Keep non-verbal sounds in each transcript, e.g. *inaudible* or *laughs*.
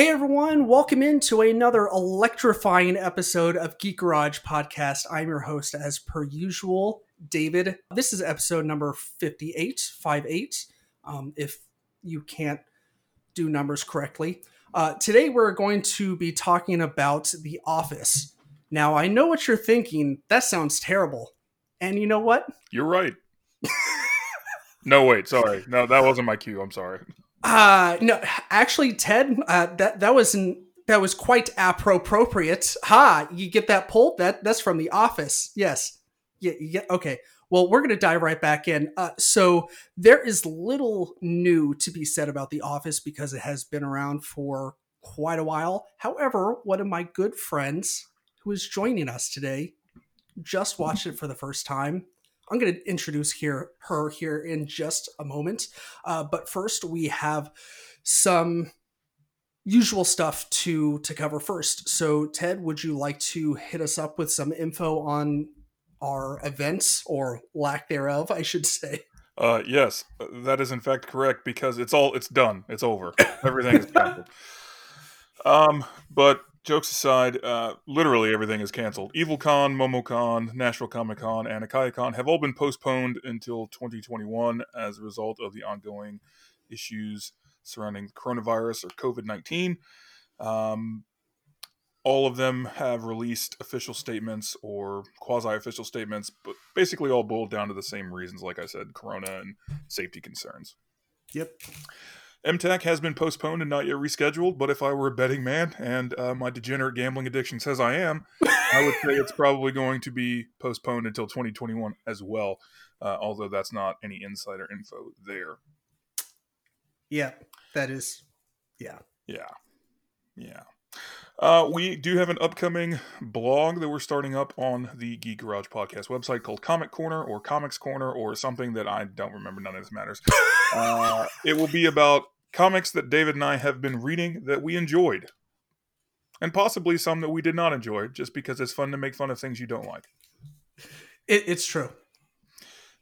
Hey everyone, welcome into another electrifying episode of Geek Garage Podcast. I'm your host, as per usual, David. This is episode number 58, 58, um, if you can't do numbers correctly. Uh, today we're going to be talking about The Office. Now, I know what you're thinking. That sounds terrible. And you know what? You're right. *laughs* no, wait, sorry. No, that wasn't my cue. I'm sorry. Uh no, actually, Ted, uh, that that was an, that was quite appropriate. Ha! You get that pull? That that's from The Office. Yes. Yeah. Yeah. Okay. Well, we're going to dive right back in. Uh, so there is little new to be said about The Office because it has been around for quite a while. However, one of my good friends who is joining us today just watched it for the first time. I'm going to introduce here her here in just a moment. Uh, but first, we have some usual stuff to to cover first. So, Ted, would you like to hit us up with some info on our events or lack thereof, I should say? Uh, yes, that is in fact correct because it's all it's done. It's over. Everything is canceled. *laughs* Um, but jokes aside, uh, literally everything is canceled. EvilCon, MomoCon, Nashville Comic Con, and AkaiCon have all been postponed until 2021 as a result of the ongoing issues surrounding coronavirus or COVID 19. Um, all of them have released official statements or quasi official statements, but basically all boiled down to the same reasons, like I said, corona and safety concerns. Yep. MTAC has been postponed and not yet rescheduled, but if I were a betting man and uh, my degenerate gambling addiction says I am, I would say it's probably going to be postponed until 2021 as well, uh, although that's not any insider info there. Yeah, that is. Yeah. Yeah. Yeah. Uh, we do have an upcoming blog that we're starting up on the Geek Garage podcast website called Comic Corner or Comics Corner or something that I don't remember. None of this matters. *laughs* Uh, it will be about comics that David and I have been reading that we enjoyed, and possibly some that we did not enjoy, just because it's fun to make fun of things you don't like. It, it's true.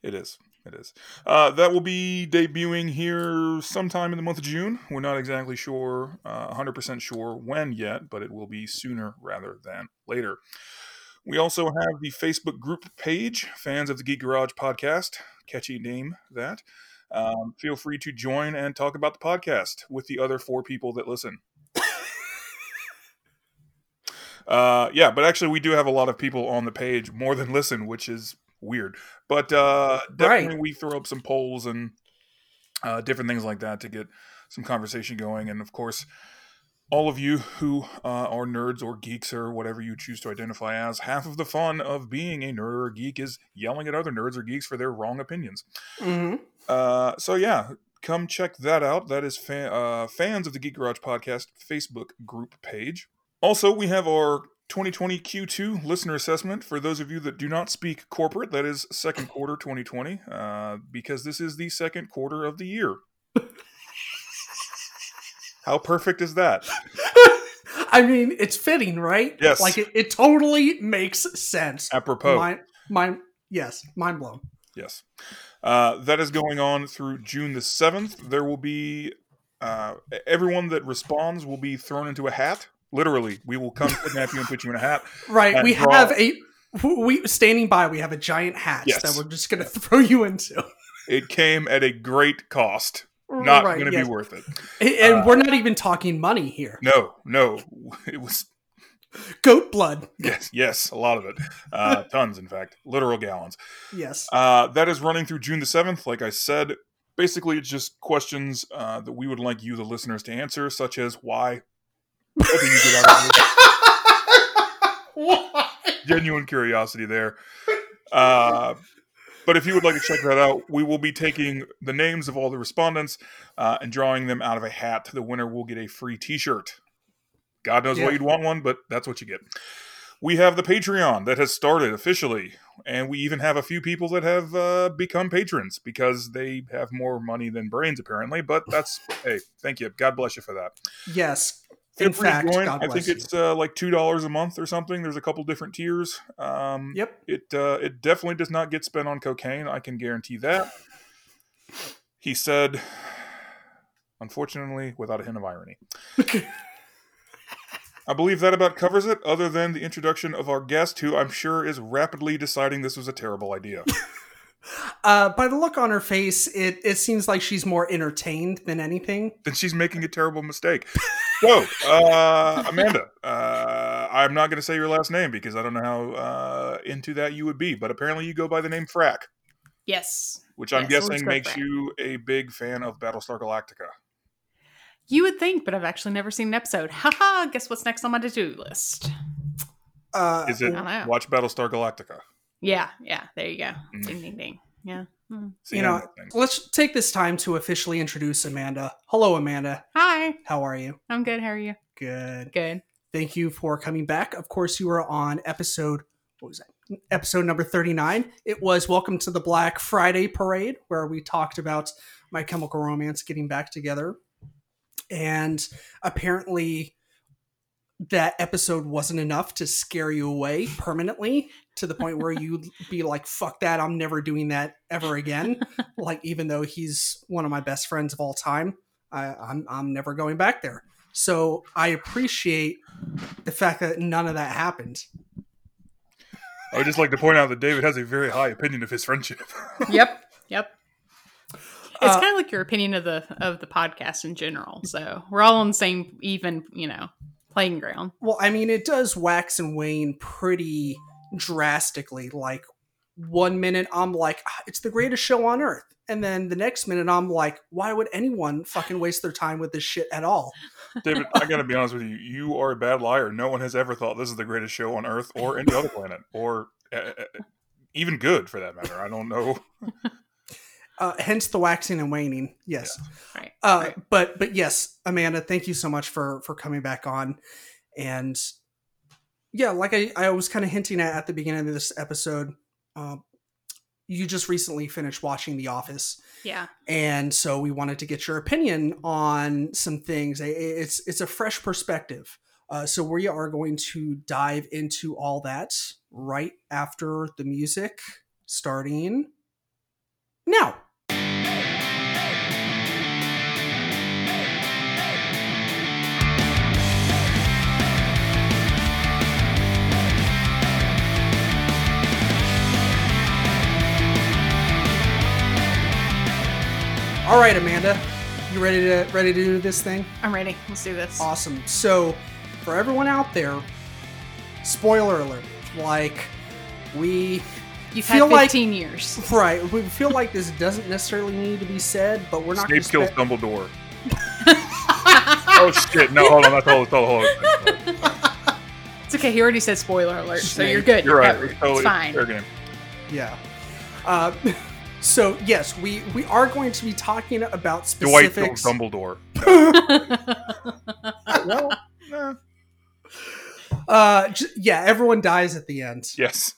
It is. It is. Uh, that will be debuting here sometime in the month of June. We're not exactly sure, uh, 100% sure when yet, but it will be sooner rather than later. We also have the Facebook group page, Fans of the Geek Garage podcast. Catchy name, that. Um, feel free to join and talk about the podcast with the other four people that listen. *laughs* uh, yeah, but actually, we do have a lot of people on the page, more than listen, which is weird. But uh, definitely, Right. we throw up some polls and uh, different things like that to get some conversation going. And of course, all of you who uh, are nerds or geeks or whatever you choose to identify as, half of the fun of being a nerd or a geek is yelling at other nerds or geeks for their wrong opinions. hmm Uh, so yeah, come check that out. That is uh, fans of the Geek Garage podcast Facebook group page. Also, we have our 2020 Q2 listener assessment for those of you that do not speak corporate. That is second quarter 2020, uh, because this is the second quarter of the year. *laughs* How perfect is that? *laughs* I mean, it's fitting, right? Yes. Like it, it totally makes sense. Apropos. Mind, mind, yes, mind blown. Yes. Uh, that is going on through June the 7th. There will be uh, everyone that responds will be thrown into a hat. Literally, we will come *laughs* kidnap you and put you in a hat. Right. We draw- have a we standing by. We have a giant hat Yes. that we're just gonna *laughs* throw you into. It came at a great cost. Not Right, going to yes. be worth it. *laughs* And Uh, we're not even talking money here. No, no. It was Goat blood. *laughs* yes, yes, a lot of it. Uh, *laughs* tons, in fact, literal gallons. Yes. Uh, that is running through June the 7th. Like I said, basically, it's just questions uh, that we would like you, the listeners, to answer, such as why. What do you get out of this? Why? Genuine curiosity there. Uh, but if you would like to check that out, we will be taking the names of all the respondents uh, and drawing them out of a hat. The winner will get a free T-shirt. God knows Yeah. why you'd want one, but that's what you get. We have the Patreon that has started officially, and we even have a few people that have uh, become patrons because they have more money than brains, apparently. But that's hey, thank you, God bless you for that. Yes. In fact. God I think it's uh, like two dollars a month or something. There's a couple different tiers. Um, Yep. It uh, it definitely does not get spent on cocaine. I can guarantee that. He said, unfortunately, without a hint of irony. *laughs* I believe that about covers it, other than the introduction of our guest, who I'm sure is rapidly deciding this was a terrible idea. *laughs* Uh, by the look on her face, it, it seems like she's more entertained than anything. then she's making a terrible mistake. *laughs* So, uh, Amanda, uh, I'm not going to say your last name because I don't know how uh, into that you would be, but apparently you go by the name Frack, Yes. which I'm Yes, guessing makes Frack. you a big fan of Battlestar Galactica. You would think, but I've actually never seen an episode. Haha, guess what's next on my to do list? Uh, Is it I don't know. watch Battlestar Galactica? Yeah, yeah, there you go. Mm. Ding, ding, ding. Yeah. Mm. See you know, anything. let's take this time to officially introduce Amanda. Hello, Amanda. Hi, How are you? I'm good. How are you? Good. Good. Thank you for coming back. Of course, you were on episode, what was that? Episode number 39. It was Welcome to the Black Friday Parade, where we talked about My Chemical Romance getting back together. And apparently, that episode wasn't enough to scare you away *laughs* permanently to the point where you'd be like, fuck that, I'm never doing that ever again. *laughs* like, even though he's one of my best friends of all time, I, I'm, I'm never going back there. So I appreciate the fact that none of that happened. I would just like to point out that David has a very high opinion of his friendship. *laughs* Yep. Yep. It's Uh, kind of like your opinion of the of the podcast in general. So we're all on the same even, you know, playing ground. Well, I mean, it does wax and wane pretty drastically. Like, one minute I'm like, "Ah, it's the greatest show on earth. And then the next minute I'm like, why would anyone fucking waste their time with this shit at all? David, I got to be honest with you. You are a bad liar. No one has ever thought this is the greatest show on Earth or any other planet, or uh, uh, even good for that matter. I don't know. *laughs* Uh, hence the waxing and waning. Yes. Right. Uh, right. But but yes, Amanda, thank you so much for for coming back on. And yeah, like I, I was kind of hinting at at the beginning of this episode, um, you just recently finished watching The Office, Yeah. and so we wanted to get your opinion on some things. It's it's a fresh perspective. Uh, so we are going to dive into all that right after the music, starting now. All right, Amanda, you ready to ready to do this thing? I'm ready. Let's do this. Awesome. So, for everyone out there, spoiler alert. Like, we You've feel had like- 15 years. right, we feel like this doesn't necessarily need to be said, but we're not. Snape gonna kills spe- Dumbledore. *laughs* Oh shit! No, hold on. That's all. That's all. Hold on. It's okay. He already said spoiler alert, so you're good. You're right. covered. It's totally It's fine. fair game. Yeah. Uh, *laughs* so yes, we we are going to be talking about Dwight specifics. kills Dumbledore. *laughs* *laughs* well, eh, uh, j- yeah, everyone dies at the end. yes.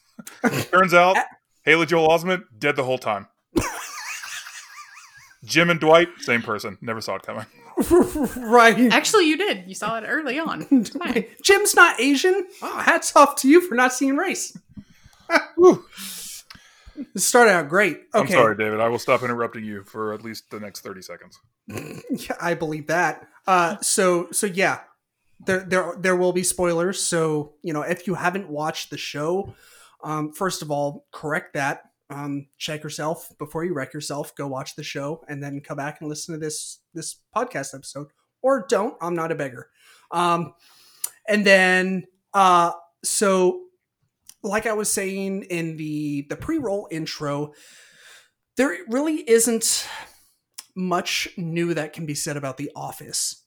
Turns out, *laughs* Haley Joel Osment dead the whole time. Jim and Dwight, same person. Never saw it coming. right. Actually, you did. You saw it early on. Jim's not Asian. Oh, hats off to you for not seeing race. Whew. This started out great. Okay. I'm sorry, David. I will stop interrupting you for at least the next 30 seconds. *laughs* Yeah, I believe that. Uh, so so yeah, there there there will be spoilers. So you know, if you haven't watched the show, um, first of all, correct that. Um, check yourself before you wreck yourself. Go watch the show and then come back and listen to this this podcast episode, or don't. I'm not a beggar. Um, and then uh, so like I was saying in the the pre roll intro, there really isn't much new that can be said about The Office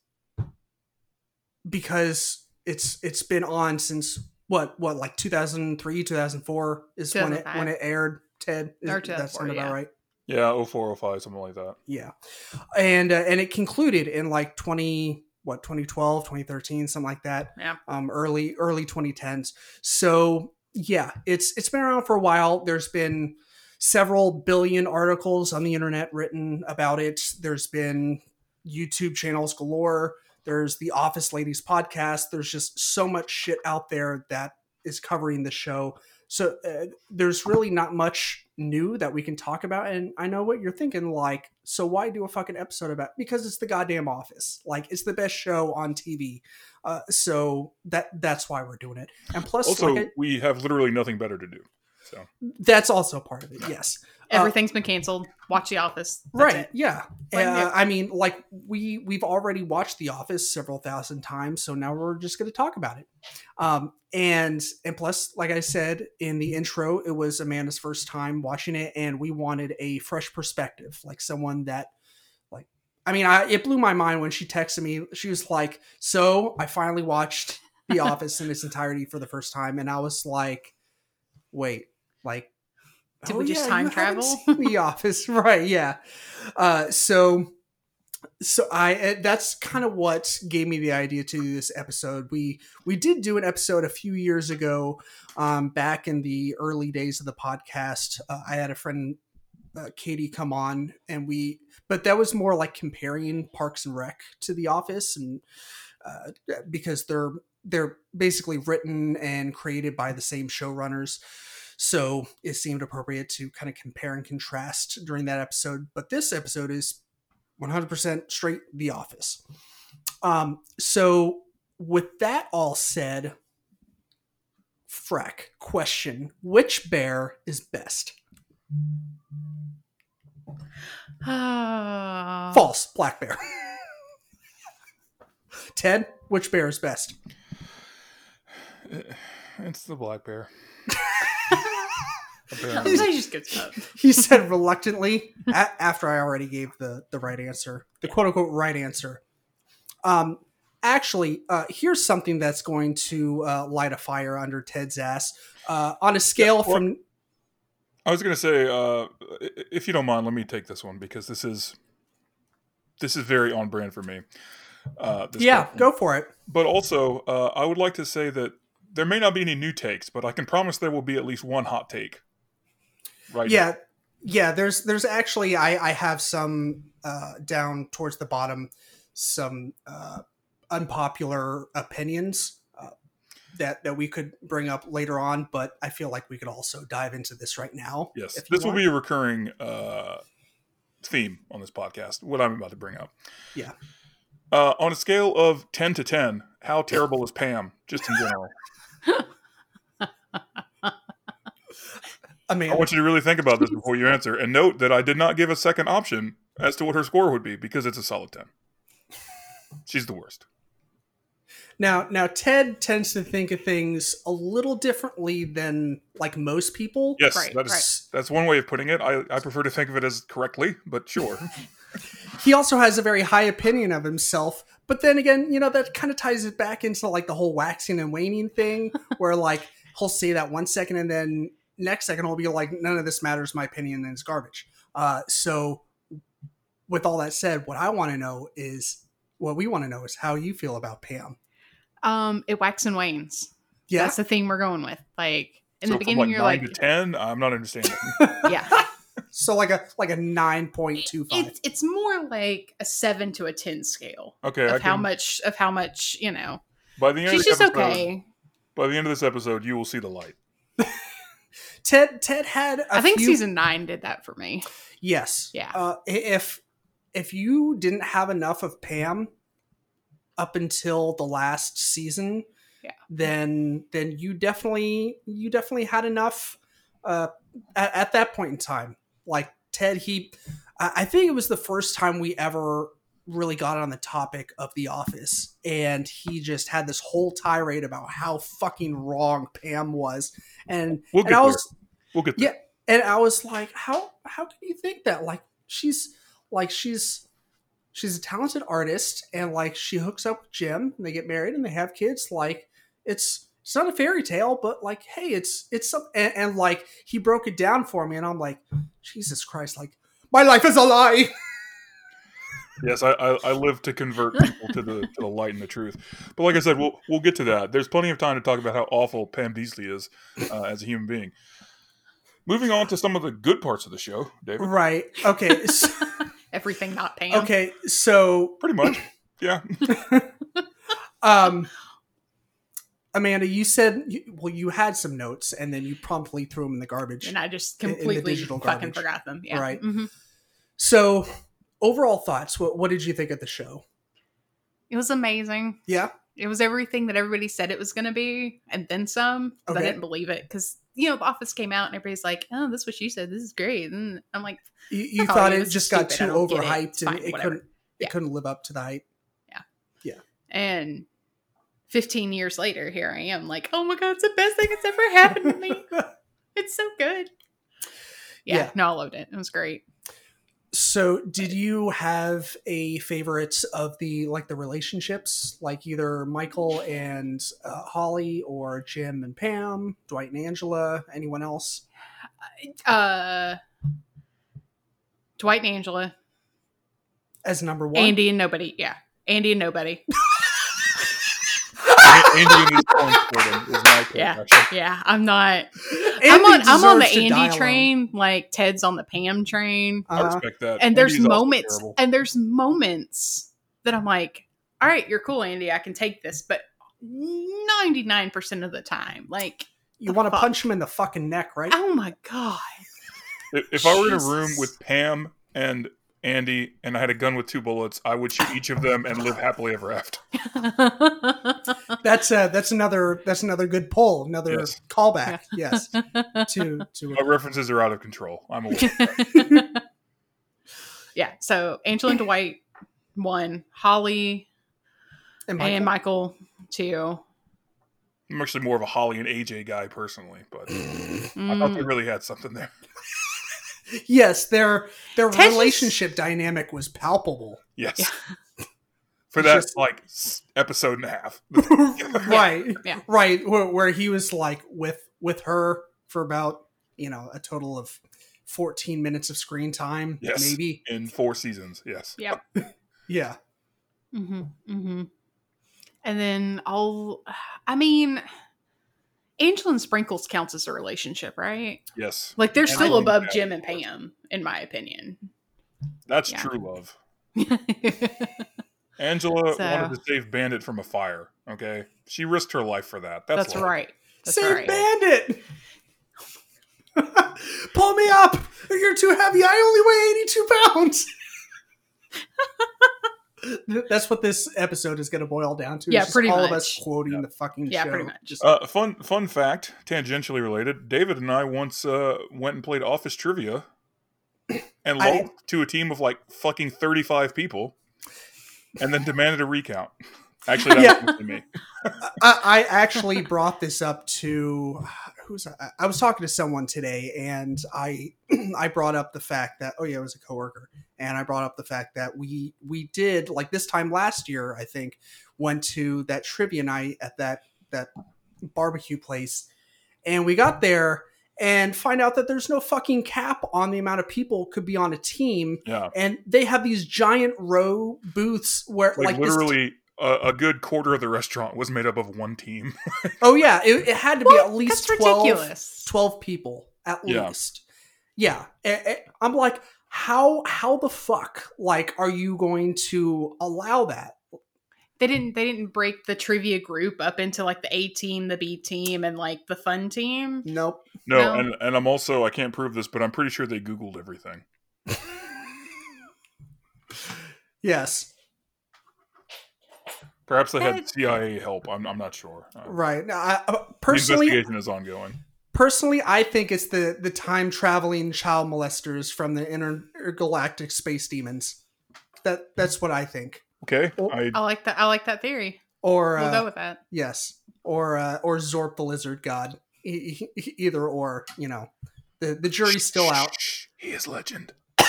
because it's it's been on since what what like 2003 2004 is when it when it aired ted is, Or that sound about yeah. right Yeah, 04, 05, something like that. yeah and uh, and it concluded in like 20 what 2012 2013 something like that Yeah. um early early 2010s so yeah it's it's been around for a while there's been several billion articles on the internet written about it there's been youtube channels galore there's the office ladies podcast there's just so much shit out there that is covering the show so uh, there's really not much new that we can talk about. And I know what you're thinking. Like, so why do a fucking episode about? Because it's the goddamn Office. Like, it's the best show on TV. Uh, so that that's why we're doing it. And plus, Also, like I- we have literally nothing better to do. So that's also part of it. Yes. Uh, Everything's been canceled. Watch The Office. That's right it. yeah Uh, i mean like we we've already watched the office several thousand times so now we're just going to talk about it um and and plus like i said in the intro it was amanda's first time watching it and we wanted a fresh perspective like someone that like i mean i it blew my mind when she texted me. She was like so i finally watched the office in its entirety for the first time and i was like wait like Did oh, we just yeah, time travel? the *laughs* office right yeah. Uh so so i uh, that's kind of what gave me the idea to do this episode. We we did do an episode a few years ago um back in the early days of the podcast. Uh, i had a friend uh, katie come on and we but that was more like comparing parks and rec to the office and uh, because they're they're basically written and created by the same showrunners so it seemed appropriate to kind of compare and contrast during that episode but this episode is 100% straight the office um so with that all said freck question which bear is best. *sighs* false black bear *laughs* ted which bear is best *sighs* it's the black bear. That *laughs* Apparently. just gets up. he said reluctantly a- after I already gave the the right answer, the quote unquote right answer. Um, actually, uh, here's something that's going to uh, light a fire under Ted's ass. Uh, on a scale Yeah, well- from I was gonna say, uh, if you don't mind, let me take this one because this is this is very on brand for me. Uh, this yeah, question. go for it. But also, uh, I would like to say that there may not be any new takes, but I can promise there will be at least one hot take. Right. now. Yeah, yeah. There's there's actually I I have some uh, down towards the bottom some uh, unpopular opinions. That, that we could bring up later on, but I feel like we could also dive into this right now. Yes. This will be a recurring uh, theme on this podcast. What I'm about to bring up. Yeah. Uh, on a scale of ten to ten, how terrible is Pam? Just in general. I mean, I want you to really think about this before you answer, and note that I did not give a second option as to what her score would be because it's a solid ten. She's the worst. Now now Ted tends to think of things a little differently than like most people. Yes, Right, that is right. that's one way of putting it. I, I prefer to think of it as correctly, but sure. *laughs* He also has a very high opinion of himself, but then again, you know that kind of ties it back into like the whole waxing and waning thing, *laughs* where like he'll say that one second and then next second he'll be like, "None of this matters. My opinion is garbage." Uh, so, with all that said, what I want to know is what we want to know is how you feel about Pam. Um, it wax and wanes. Yeah, That's the theme we're going with. Like in so the beginning, from like you're nine like, to ten. I'm not understanding. *laughs* yeah. so like a like a nine point two five. It's it's more like a seven to a ten scale Okay, I of how can- much of how much you know. By the end She's of the just episode, okay. by the end of this episode, you will see the light. *laughs* Ted Ted had I I think season nine did that for me. Yes. Yeah. Uh, if if you didn't have enough of Pam up until the last season, Yeah. then then you definitely you definitely had enough uh, at, at that point in time. Like Ted, he I I think it was the first time we ever really got on the topic of The Office, and he just had this whole tirade about how fucking wrong Pam was, and We'll and get I there. was We'll get there. Yeah. and I was like, how how can you think that? Like she's like she's she's a talented artist and like she hooks up with Jim and they get married and they have kids. Like it's it's not a fairy tale, but like hey, it's it's some and, and like he broke it down for me and I'm like, Jesus Christ, like my life is a lie. *laughs* Yes, I, I, I live to convert people to the to the light and the truth. But like I said, we'll we'll get to that. There's plenty of time to talk about how awful Pam Beesly is uh, as a human being. Moving on to some of the good parts of the show, David. right. Okay. so- *laughs* Everything not Pam. okay. So Pretty much, yeah. *laughs* um Amanda, you said you, well you had some notes and then you promptly threw them in the garbage. and I just In- in the completely digital fucking garbage. forgot them. Yeah. Right. Mhm. So, overall thoughts. What what did you think of the show? It was amazing. Yeah. It was everything that everybody said it was going to be, and then some. Okay. I didn't believe it because you know the Office came out and everybody's like, "Oh, this is what you said. This is great." And I'm like, You, you thought it just got too I it. overhyped and it whatever. couldn't Yeah. it couldn't live up to the hype. Yeah, yeah. And 15 years later, here I am, like, "Oh my god, it's the best thing that's ever happened to me. *laughs* It's so good." Yeah, Yeah. no, I loved it. It was great. So, did you have a favorite of the like the relationships, like either Michael and uh, Holly, or Jim and Pam, Dwight and Angela, anyone else? Uh, Dwight and Angela, As number one, Andy and nobody. Yeah, Andy and nobody. *laughs* Andy and his corn splitting is my pick, Yeah. Yeah, I'm not. Andy I'm on. I'm on the deserves to die Andy alone. train. Like Ted's on the Pam train. I Uh-huh. respect that. and there's Andy's also moments terrible. and there's moments that i'm like all right you're cool andy i can take this but 99% of the time like You want to punch him in the fucking neck, right? oh my god If, if I were in a room with Pam and Andy and I had a gun with two bullets, I would shoot each of them and live happily ever after. *laughs* That's uh that's another that's another good pull, another Yes. callback. Yes, *laughs* to to My references are out of control. I'm aware. *laughs* yeah so angela and dwight one holly and and Michael. michael two I'm actually more of a Holly and AJ guy personally, but I thought they Mm. really had something there. *laughs* Yes, their their Ted's just- relationship dynamic was palpable. Yes. Yeah. For that just- like episode and a half. *laughs* *laughs* right, Yeah. right. Where, where he was like with with her for about you know a total of fourteen minutes of screen time, Yes. maybe. In four seasons, yes. yep Yeah, *laughs* hmm hmm And then I'll, I mean, Angel and Sprinkles counts as a relationship, right? Yes. Like they're And still think above Jim and Pam, in my opinion. That's Yeah. true love. Angela So- wanted to save Bandit from a fire, okay? She risked her life for that. That's, That's right. That's save right. Bandit. *laughs* Pull me up. You're too heavy. I only weigh 82 pounds. *laughs* That's what this episode is going to boil down to. Yeah, pretty all of us much. quoting Yeah. the fucking Yeah, show. pretty much. Just Uh, fun fun fact, tangentially related. David and I once uh, went and played Office Trivia, and I- lost to a team of like fucking thirty five people, and then demanded a recount. Actually, that Yeah. was me. I, I actually brought this up to who's I, I was talking to someone today, and I *clears throat* I brought up the fact that oh yeah, it was a coworker, and I brought up the fact that we we did like this time last year, I think, went to that trivia night at that that barbecue place, and we got there and find out that there's no fucking cap on the amount of people could be on a team, Yeah, and they have these giant row booths where like, like, literally. a a good quarter of the restaurant was made up of one team. *laughs* Oh yeah, it, it had to be What? at least 12, 12 people at Yeah. least. Yeah, I'm like, how how the fuck like are you going to allow that? They didn't. They didn't break the trivia group up into like the A team, the B team, and like the fun team. Nope. No, No. and and I'm also I can't prove this, but I'm pretty sure they Googled everything. *laughs* Yes, Perhaps they had CIA help. I'm I'm not sure. Uh, right. Now, I, uh, the personally, investigation is ongoing. personally, I think it's the the time traveling child molesters from the intergalactic space demons. That that's what I think. Okay, Oh. I I like that. I like that theory. Or We'll uh, go with that. Yes, or uh, or Zorp the lizard god. E- e- either or, you know, the the jury's still out. Shh, he is legend. *laughs*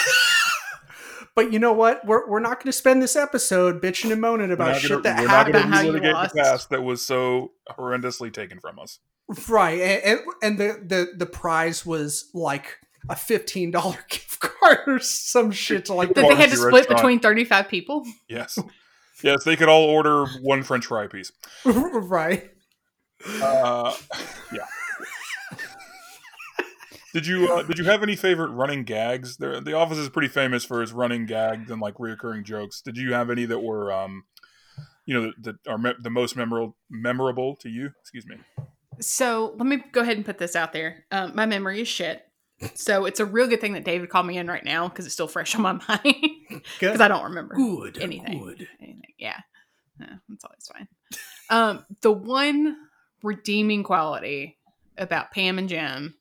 But you know what? We're we're not going to spend this episode bitching and moaning about not shit gonna- that we're not happened. gonna About how you relitigate the past that was so horrendously taken from us. right, and, and and the the the prize was like a fifteen dollar *laughs* gift card or some shit to like. That they had to split restaurant. between thirty-five people. Yes, yes, they could all order one French fry piece. *laughs* right. Uh, yeah. Did you uh, did you have any favorite running gags? There, the Office is pretty famous for its running gags and like reoccurring jokes. Did you have any that were um, you know that are me- the most memorable memorable to you? Excuse me. So let me go ahead and put this out there. Um, my memory is shit. So it's a real good thing that David called me in right now because it's still fresh on my *laughs* mind *laughs* because I don't remember Good. anything. Good. anything. Yeah, Yeah, that's always fine. Um, the one redeeming quality about Pam and Jim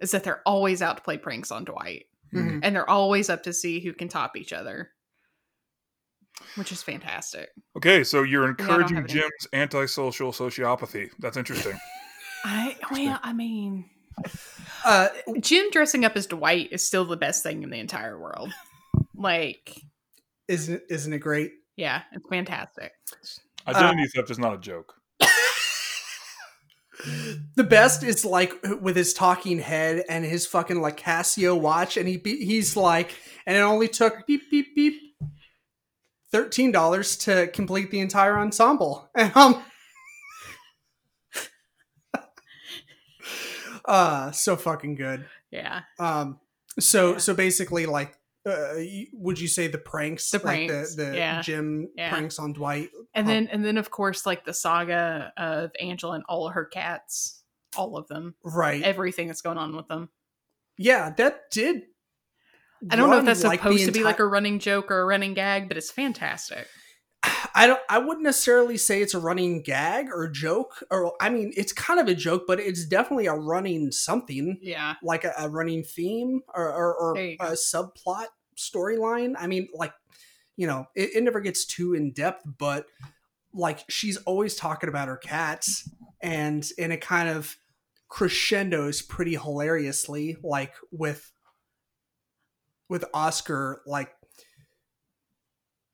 is that they're always out to play pranks on Dwight, Mhm. and they're always up to see who can top each other, which is fantastic. Okay, so you're encouraging have any. Jim's antisocial sociopathy. That's interesting. *laughs* I well, I mean, Uh, Jim dressing up as Dwight is still the best thing in the entire world. Like, isn't isn't it great? yeah, it's fantastic. Identity theft is not a joke. *laughs* The best is like with his talking head and his fucking like Casio watch, and he he's like, and it only took beep beep beep thirteen dollars to complete the entire ensemble, *laughs* and um, uh, so fucking good. Yeah, Um, so Yeah. so basically, like, uh, would you say the pranks, The like the the yeah. Jim Yeah. pranks on Dwight? and Um, then and then of course like the saga of Angela and all her cats, all of them, right? everything that's going on with them. yeah, that did. I don't know if that's like, supposed to be like a running joke or a running gag, but it's fantastic. I don't. I wouldn't necessarily say it's a running gag or joke, or I mean, it's kind of a joke, but it's definitely a running something, Yeah, like a, a running theme or or, or a go. subplot storyline. I mean, like you know, it, it never gets too in depth, but like she's always talking about her cats, and and it kind of crescendos pretty hilariously, like with with Oscar, like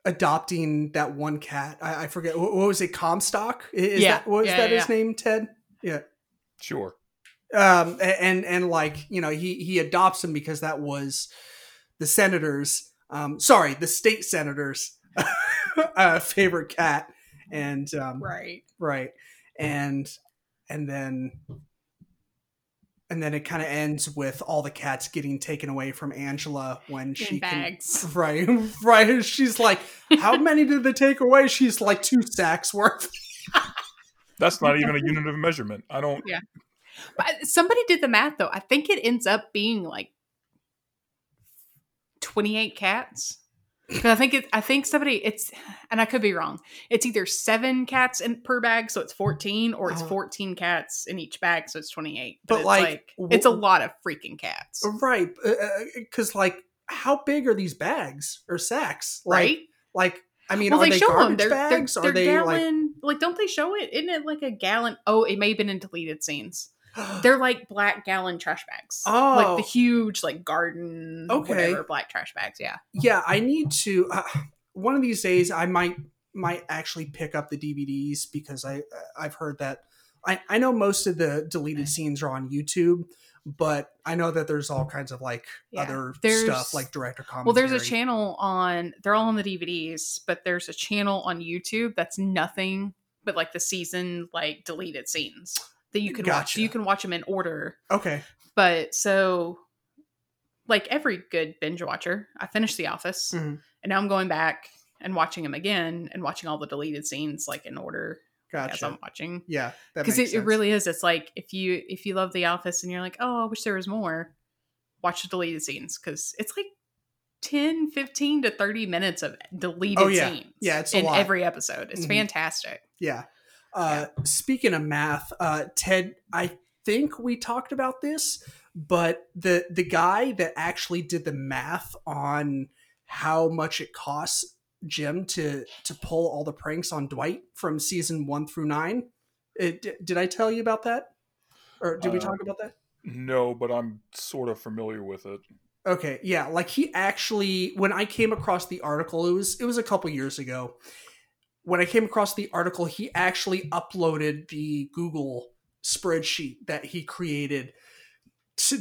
adopting that one cat. I, I forget what, what was it, Comstock? Is Yeah, that what was yeah, that yeah, his name? Ted. Yeah. Sure. Um. a- And and like you know he he adopts him because that was the senators. Um. Sorry, the state senators' *laughs* uh, favorite cat. And um, right. right and and then and then it kind of ends with all the cats getting taken away from angela when she In can *laughs* right right she's like how *laughs* many did they take away she's like two sacks worth *laughs* That's not even a unit of measurement. I don't. Yeah, but uh, somebody did the math though. I think it ends up being like twenty-eight cats. I think it. I think somebody. It's and I could be wrong. It's either seven cats in per bag, so it's fourteen, or it's Uh-huh. fourteen cats in each bag, so it's twenty-eight. But, it's like, it's a lot of freaking cats, right because like how big are these bags or sacks like right? like i mean well, are they, they show them. garbage They're, bags they're, are they're they like gallon. Like, don't they show it? Isn't it like a gallon? Oh, it may have been in deleted scenes. *gasps* They're like black gallon trash bags. Oh. like the huge like garden, Okay. whatever black trash bags. Yeah. yeah i need to uh, *sighs* one of these days i might might actually pick up the dvds because i i've heard that i i know most of the deleted scenes are on youtube but i know that there's all kinds of like Yeah. other There's- stuff like director commentary Well, there's a channel on. They're all on the DVDs, but there's a channel on YouTube that's nothing but like the season like deleted scenes that you can watch. Gotcha. So you can watch them in order. okay But so, like every good binge watcher, I finished The Office, Mhm. and now I'm going back and watching them again and watching all the deleted scenes like in order as I'm watching. yeah Because it, it really is. It's like if you if you love The Office and you're like, oh, I wish there was more. Watch the deleted scenes because it's like 10, 15 to 30 minutes of deleted Oh, yeah. scenes. Yeah, it's a in lot. every episode. It's Mhm. fantastic. Yeah. Uh, Speaking of math, uh, Ted, I think we talked about this, but the the guy that actually did the math on how much it costs Jim to to pull all the pranks on Dwight from season one through nine. It, d- did I tell you about that, or did we Uh, talk about that? No, but I'm sort of familiar with it. Okay, yeah, like he actually when I came across the article, it was it was a couple years ago. When I came across the article, he actually uploaded the Google spreadsheet that he created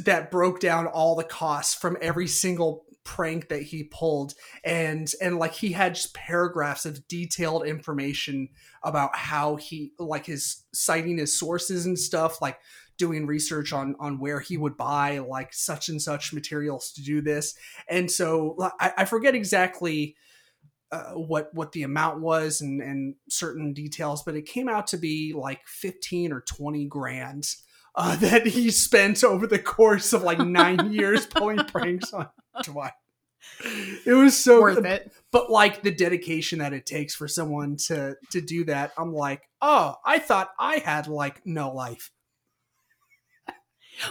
that broke down all the costs from every single prank that he pulled. And and like he had just paragraphs of detailed information about how he like his citing his sources and stuff like doing research on on where he would buy like such and such materials to do this. And so I, I forget exactly uh, what what the amount was and and certain details, but it came out to be like fifteen or twenty grand uh, *laughs* that he spent over the course of like nine years pulling pranks on *laughs* Dwight. It was so Worth it. but like the dedication that it takes for someone to to do that, I'm like, oh, I thought I had like no life.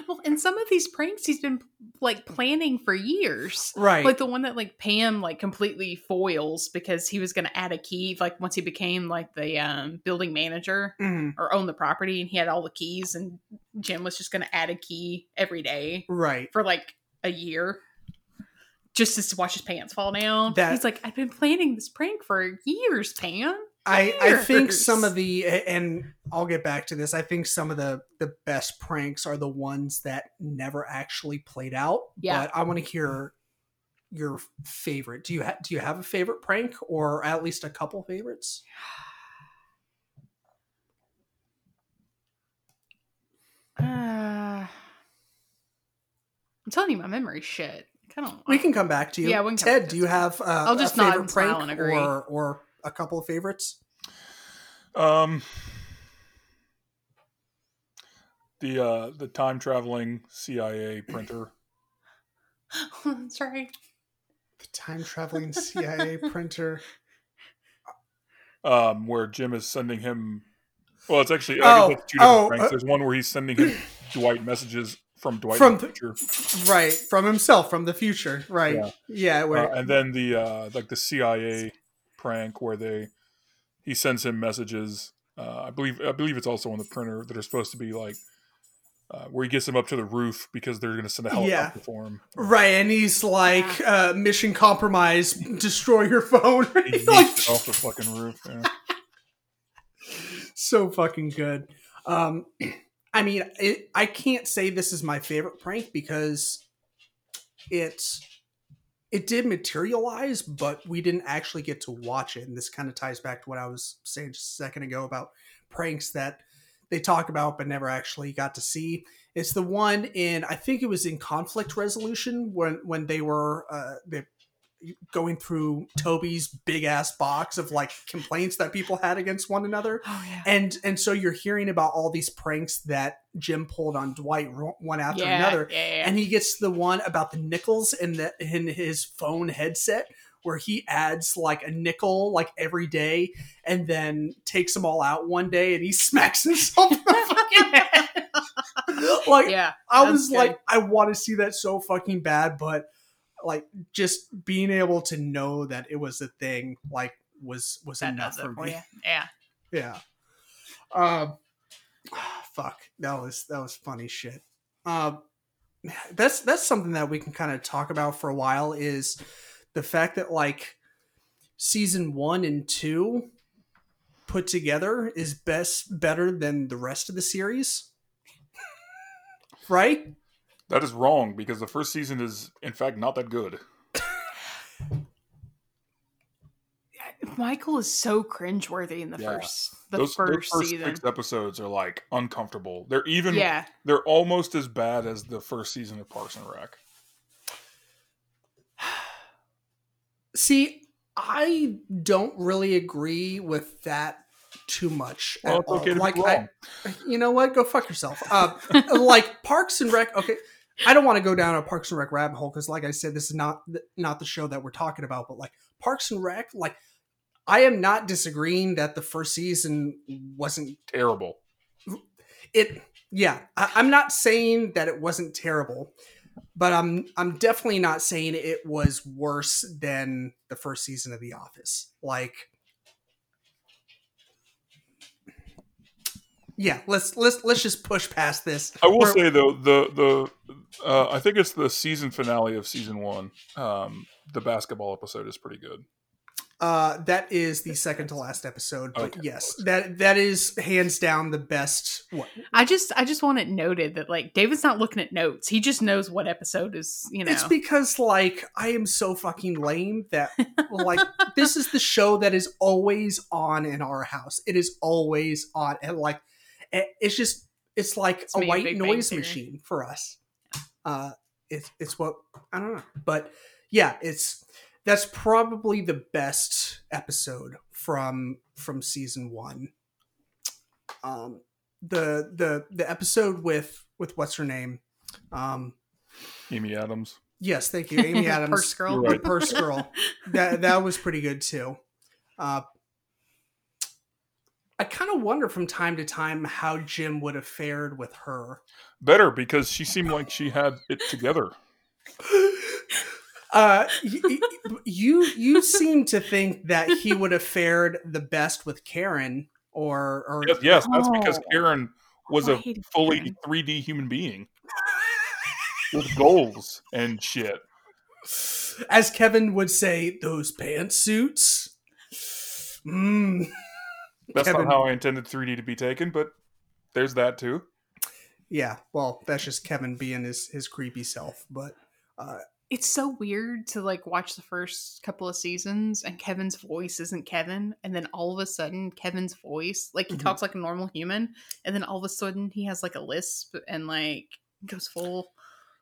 Well, and some of these pranks he's been like planning for years. Right. Like the one that like Pam like completely foils because he was going to add a key like once he became like the um, building manager Mhm. or owned the property and he had all the keys and Jim was just going to add a key every day Right. for like a year just to watch his pants fall down. That- He's like, I've been planning this prank for years, Pam. I, I think some of the and I'll get back to this. I think some of the the best pranks are the ones that never actually played out. Yeah. But I want to hear your favorite. Do you ha- do you have a favorite prank or at least a couple favorites? Uh, *sighs* I'm telling you, my memory shit. I don't. We can come back to you. Yeah, we can Ted, do you have uh, I'll just a nod favorite smile prank and agree. or or a couple of favorites? Um, the uh, the time traveling CIA printer. *laughs* That's right. The time traveling CIA *laughs* printer. um, where Jim is sending him. Well, it's actually Oh, I guess that's two different oh, pranks. uh, There's one where he's sending him *clears throat* Dwight messages from Dwight From the the- future, Right, from himself, from the future. Right. Yeah. Yeah. where, uh, and then the uh, like the CIA prank where they he sends him messages. Uh, I believe I believe it's also on the printer that are supposed to be like uh, where he gets him up to the roof because they're going to send a helicopter for him. Right, and he's like, uh, mission compromised, *laughs* destroy your phone. He *laughs* like, off the fucking roof. Yeah. so fucking good. Um, *clears throat* I mean, it, I can't say this is my favorite prank because it's it did materialize, but we didn't actually get to watch it. And this kind of ties back to what I was saying just a second ago about pranks that they talk about but never actually got to see. It's the one in I think it was in conflict resolution when when they were uh, going through Toby's big ass box of like complaints that people had against one another Oh yeah. and and so you're hearing about all these pranks that Jim pulled on Dwight one after yeah, another, Yeah, and he gets the one about the nickels in the in his phone headset where he adds like a nickel like every day and then takes them all out one day and he *laughs* smacks himself in the *laughs* fucking head. *laughs* like yeah. I was good. like, I want to see that so fucking bad, but like just being able to know that it was a thing like was was that enough for me. Yeah. Yeah. Um. *sighs* Fuck. That was that was funny shit. Um. That's that's something that we can kind of talk about for a while. Is the fact that like season one and two put together is best better than the rest of the series. *laughs* right? That is wrong because the first season is in fact not that good. Michael is so cringeworthy in the Yeah. first the those, those first, first season. six episodes are like uncomfortable. They're even yeah. they're almost as bad as the first season of Parks and Rec. *sighs* See, I don't really agree with that too much. Well, at it's okay to like be I, you know what? Go fuck yourself. Uh, *laughs* like Parks and Rec. Okay, I don't want to go down a Parks and Rec rabbit hole because, like I said, this is not not the show that we're talking about. But like Parks and Rec, like I am not disagreeing that the first season wasn't Terrible. it. Yeah, I, I'm not saying that it wasn't terrible, but I'm I'm definitely not saying it was worse than the first season of The Office. Like. Yeah, let's let's let's just push past this. I will We're- say though the the uh, I think it's the season finale of season one. Um, the basketball episode is pretty good. Uh, that is the second to last episode, but Okay. yes, that that is hands down the best. What? I just I just want it noted that like David's not looking at notes. He just knows what episode is, you know. It's because like I am so fucking lame that like this is the show that is always on in our house. It is always on, and like it- it's just it's like It's a white Big Bang noise Theory. machine for us. Uh, it's it's what I don't know, but yeah, it's that's probably the best episode from from season one. Um, the the the episode with with what's her name? Um, Amy Adams. yes, thank you, *laughs* Amy Adams, Purse girl. Right. purse girl. That that was pretty good too. Uh, I kind of wonder from time to time how Jim would have fared with her. Better because she seemed like she had it together. *laughs* Uh, y- y- you you seem to think that he would have fared the best with Karen, or or Yes, yes that's because Oh. Karen was I a hated fully Karen. 3D human being with goals and shit. as Kevin would say, those pantsuits. Mm. That's Kevin- not how I intended 3D to be taken, but there's that too. Yeah, well, that's just Kevin being his his creepy self. But uh, It's so weird to like watch the first couple of seasons and Kevin's voice isn't Kevin, and then all of a sudden Kevin's voice, like he Mhm. talks like a normal human, and then all of a sudden he has like a lisp and like goes full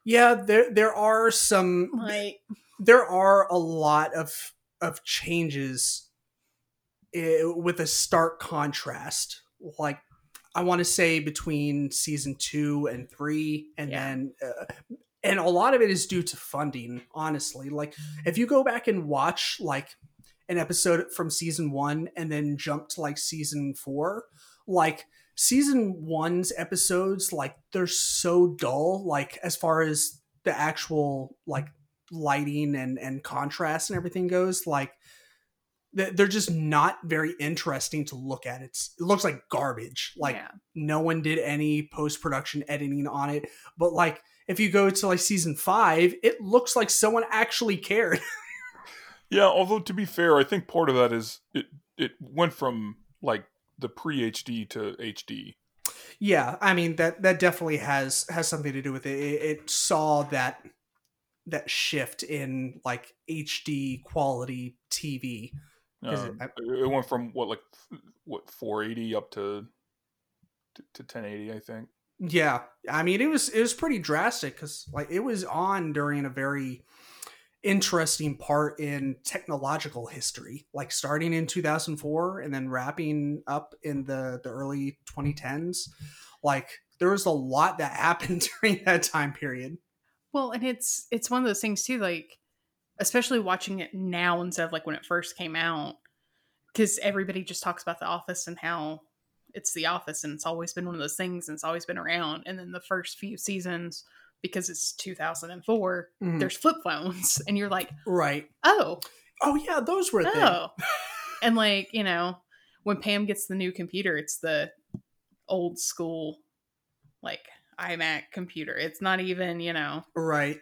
yeah, there there are some like there are a lot of of changes eh, with a stark contrast. Like I want to say between season two and three, and Yeah. then uh, and a lot of it is due to funding. Honestly, like if you go back and watch like an episode from season one and then jump to like season four, like season one's episodes, like they're so dull. Like as far as the actual like lighting and and contrast and everything goes like they're just not very interesting to look at. It's, it looks like garbage. Like yeah. no one did any post-production editing on it. But like if you go to like season five it looks like someone actually cared. *laughs* Yeah, although to be fair, I think part of that is it it went from like the pre HD to HD. yeah i mean that that definitely has has something to do with it. It, it saw that that shift in like hd quality tv Is it- Um, it, went from what like what 480 up to to, to 1080, I think. Yeah, I mean it was it was pretty drastic because like it was on during a very interesting part in technological history, like starting in 2004 and then wrapping up in the the early 2010s. Like there was a lot that *laughs* happened during that time period. Well, and it's it's one of those things too, like especially watching it now instead of like when it first came out, because everybody just talks about The Office and how it's The Office and it's always been one of those things and it's always been around. And then the first few seasons, because it's 2004, Mhm. there's flip phones, *laughs* and you're like, Right. oh, Oh yeah, those were oh, *laughs* and like you know, when Pam gets the new computer, it's the old school, like iMac computer. It's not even you know Right.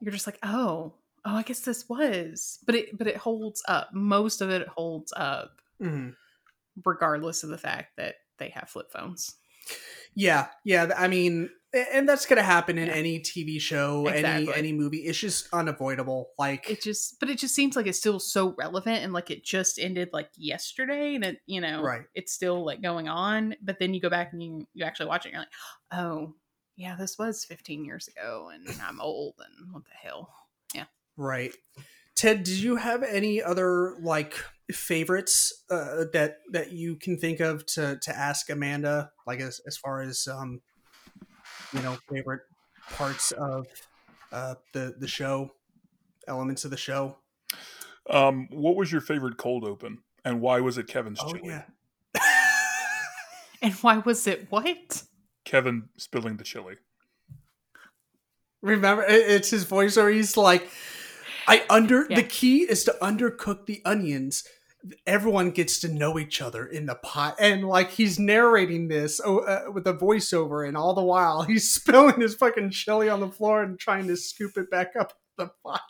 you're just like, oh, oh, I guess this was, but it but it holds up. Most of it holds up, Mhm. regardless of the fact that they have flip phones. Yeah, yeah. I mean, and that's gonna happen in Yeah. any TV show, any any movie. It's just unavoidable. Like It just, but it just seems like it's still so relevant and like it just ended like yesterday, and it, you know, Right. It's still like going on, but then you go back and you you actually watch it, and you're like, oh, yeah, this was 15 years ago, and I'm old, and what the hell? Right. Ted, did you have any other like favorites uh, that that you can think of to to ask Amanda like as as far as um you know favorite parts of uh the the show elements of the show? Um, what was your favorite cold open, and why was it Kevin's Oh chili? yeah. *laughs* And why was it what? Kevin spilling the chili. Remember it's his voiceover he's like I under Yeah. the key is to undercook the onions. Everyone gets to know each other in the pot, and like he's narrating this oh, uh, with a voiceover, and all the while he's *laughs* spilling his fucking chili on the floor and trying to scoop it back up the pot.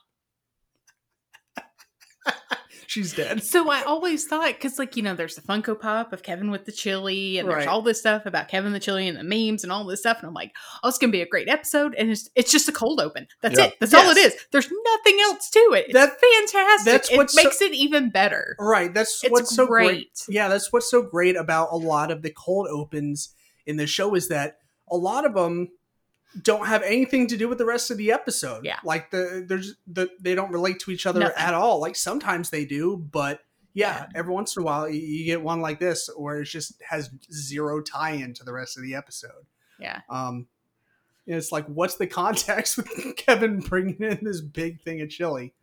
She's dead. So I always thought, because like you know, there's the Funko Pop of Kevin with the chili, and Right. there's all this stuff about Kevin the chili and the memes and all this stuff, and I'm like, oh, it's gonna be a great episode, and it's it's just a cold open. That's Yeah. it. That's all it Yes. is. There's nothing else to it. It's That- fantastic. that's it what's so- makes it even better. Right. That's It's what's so great. great. Yeah, that's what's so great about a lot of the cold opens in the show is that a lot of them don't have anything to do with the rest of the episode. Yeah. like the there's the they don't relate to each other Nothing. at all. Like sometimes they do, but yeah, Yeah. every once in a while you, get one like this where it just has zero tie-in to the rest of the episode. Yeah. Um, it's like, what's the context *laughs* with Kevin bringing in this big thing of chili?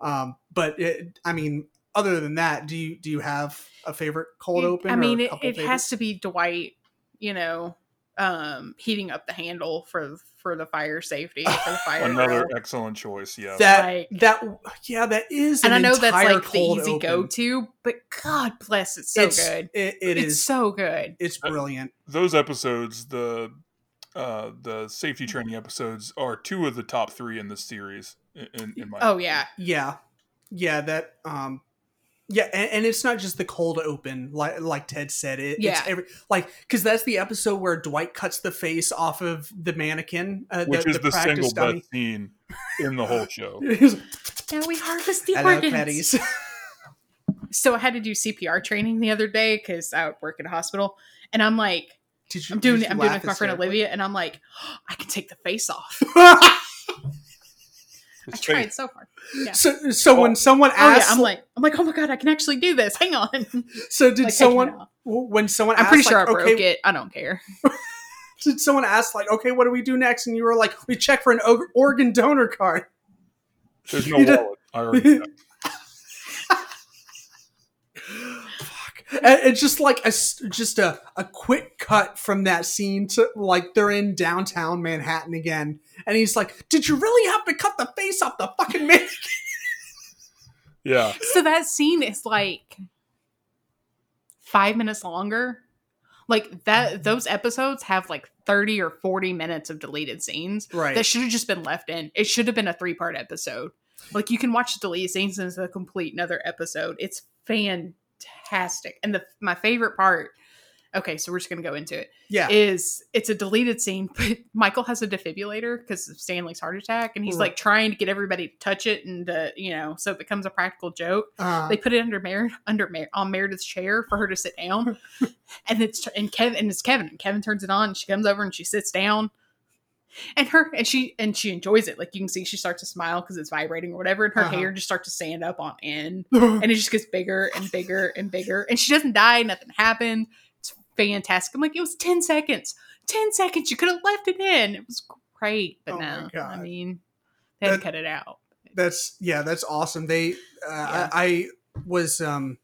Um, but it, I mean, other than that, do you do you have a favorite cold It- open? I mean, it, it has to be Dwight, you know, um, heating up the handle for for the fire safety for the *laughs* fire. Another drill. excellent choice. yeah that like- that yeah that is and an I know that's like the easy open. go to, but God bless, it's so it's good. It, it it's is so good. it's brilliant. Those episodes, the uh, the safety training episodes, are two of the top three in this series. In, in, in my Oh yeah, Yeah, yeah that um yeah and, and it's not just the cold open like like ted said it Yeah. it's every like because that's the episode where dwight cuts the face off of the mannequin uh, which is the, practice single dummy. best scene in the whole show. *laughs* He's now we harvest the *laughs* hello organs. petties *laughs* So I had to do CPR training the other day because I work at a hospital, and I'm like, Did you, I'm doing did it. you I'm doing it with my friend? Olivia, and I'm like, *gasps* I can take the face off. I tried face- so hard. Yeah. so so when oh. someone Oh yeah, asks I'm like, I'm like, oh my god, I can actually do this. Hang on. *laughs* so did Like, someone when someone I'm asked, pretty sure like, I broke okay, it. I don't care. *laughs* did someone ask like okay what do we do next and you were like we check for an organ donor card There's *laughs* no You wallet. I already checked. Fuck. And It's just like a s- just a, a quick cut from that scene to like they're in downtown Manhattan again, and he's like, "Did you really have to cut the face off the fucking man?" *laughs* Yeah. So that scene is like five minutes longer. Like that, those episodes have like thirty or forty minutes of deleted scenes Right. that should have just been left in. It should have been a three part episode. Like you can watch the deleted scenes as a complete another episode. It's fantastic. And the my favorite part. Okay, so we're just gonna go into it. yeah. Is it's a deleted scene, *laughs* but Michael has a defibrillator because of Stanley's heart attack, and he's like trying to get everybody to touch it, and uh, you know, so it becomes a practical joke Uh, they put it under Mer- under Mer- on Meredith's chair for her to sit down, *laughs* and it's and Kevin and it's Kevin and Kevin turns it on. And she comes over and she sits down, and her and she and she enjoys it. Like you can see, she starts to smile because it's vibrating or whatever, and her Uh-huh. hair just starts to stand up on end, *laughs* and it just gets bigger and bigger and bigger, and she doesn't die. Nothing happened. It's fantastic. I'm like, it was ten seconds. Ten seconds. You could have left it in. It was great, but Oh no. I mean, they had to That- cut it out. that's yeah, that's awesome. They, uh, Yeah. I, I was, um,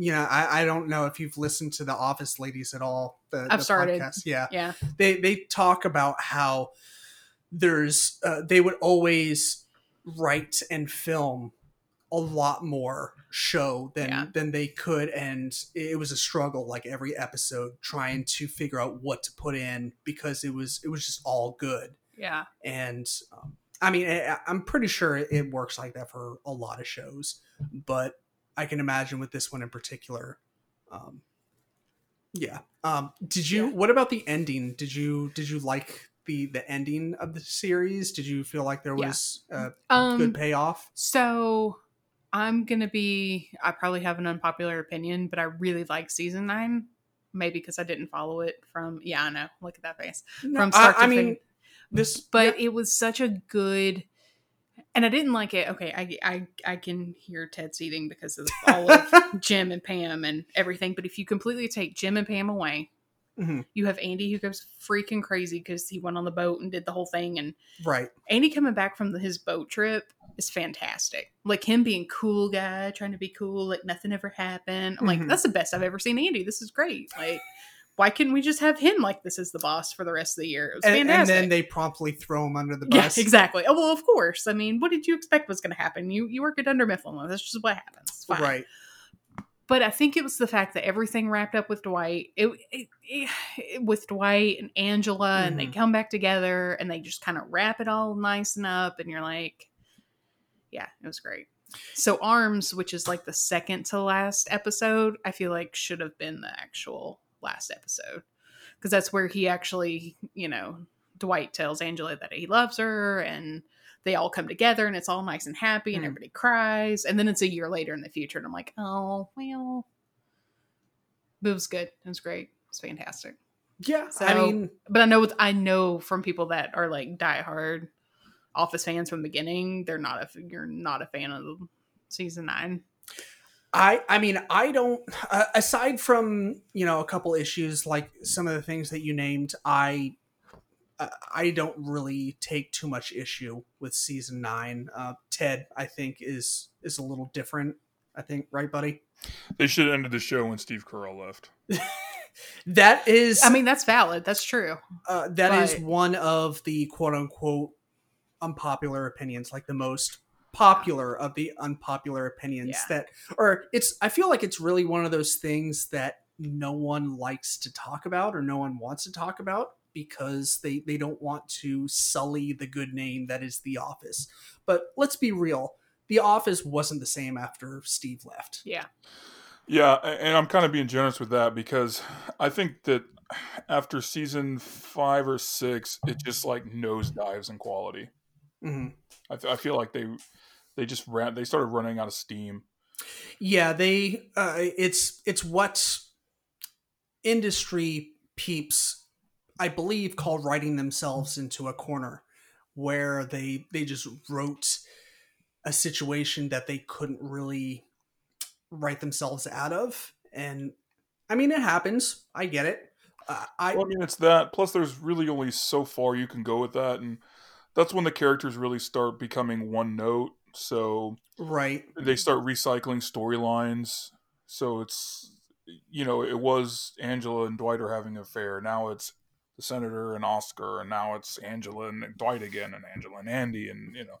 you know, I, I don't know if you've listened to the Office Ladies at all. The, I've the started. podcast. Yeah, Yeah. they they talk about how there's uh, they would always write and film a lot more show than Yeah. than they could and it was a struggle like every episode trying to figure out what to put in because it was it was just all good Yeah. and um, i mean I, i'm pretty sure it works like that for a lot of shows but i can imagine with this one in particular um yeah um did you Yeah. what about the ending did you did you like the the ending of the series did you feel like there Yeah. was a Um, good payoff So I'm gonna be. I probably have an unpopular opinion, but I really like season nine. Maybe because I didn't follow it from. Yeah, I know. Look at that face. No, From start I, I mean fin- this But yeah, it was such a good. And I didn't like it. Okay, I I I can hear Ted seething because of all of *laughs* Jim and Pam and everything. But if you completely take Jim and Pam away, Mhm. you have Andy who goes freaking crazy because he went on the boat and did the whole thing, and right Andy coming back from the, his boat trip is fantastic. Like him being cool guy, trying to be cool, like nothing ever happened. I'm like, Mhm. that's the best I've ever seen Andy. This is great. Like, why couldn't we just have him like this is the boss for the rest of the year? It was and, and then they promptly throw him under the yeah, bus exactly. Oh well, of course. I mean, what did you expect was going to happen? You you work at Dunder Mifflin. That's just what happens. Right But I think it was the fact that everything wrapped up with Dwight. It, it, it- with Dwight and Angela, and they Mhm. come back together, and they just kind of wrap it all nice and up, and you're like, yeah, it was great. So Arms, which is like the second to last episode, I feel like should have been the actual last episode because that's where he actually, you know, Dwight tells Angela that he loves her, and they all come together, and it's all nice and happy, and Mhm. everybody cries, and then it's a year later in the future, and I'm like, oh well, but it was good. It was great. It was fantastic. Yeah, I So- mean, But I know I know from people that are like diehard Office fans from the beginning, they're not a you're not a fan of season nine. I I mean I don't *sighs* uh, aside from you know a couple issues like some of the things that you named I uh, I don't really take too much issue with season nine. Uh, Ted I think is is a little different. I think right, buddy. They should have ended the show when Steve Carell left. *laughs* That is I mean, that's valid. That's true. uh, that is but- one of the quote unquote unpopular opinions, like the most popular of the unpopular opinions Yeah. that or it's I feel like it's really one of those things that no one likes to talk about or no one wants to talk about because they they don't want to sully the good name that is the office. But let's be real, the office wasn't the same after Steve left. Yeah. Yeah, and I'm kind of being generous with that because I think that after season five or six, it just like nosedives in quality. Mhm. I, th- I feel like they they just ran they started running out of steam. Yeah, they uh, it's it's what industry peeps I believe call writing themselves into a corner where they they just wrote a situation that they couldn't really write themselves out of and I mean it happens. I get it. Uh, I Well, I mean, it's that. Plus, there's really only so far you can go with that, and that's when the characters really start becoming one note. So right. they start recycling storylines. So it's you know it was Angela and Dwight are having an affair. Now it's the senator and Oscar, and now it's Angela and Dwight again, and Angela and Andy, and you know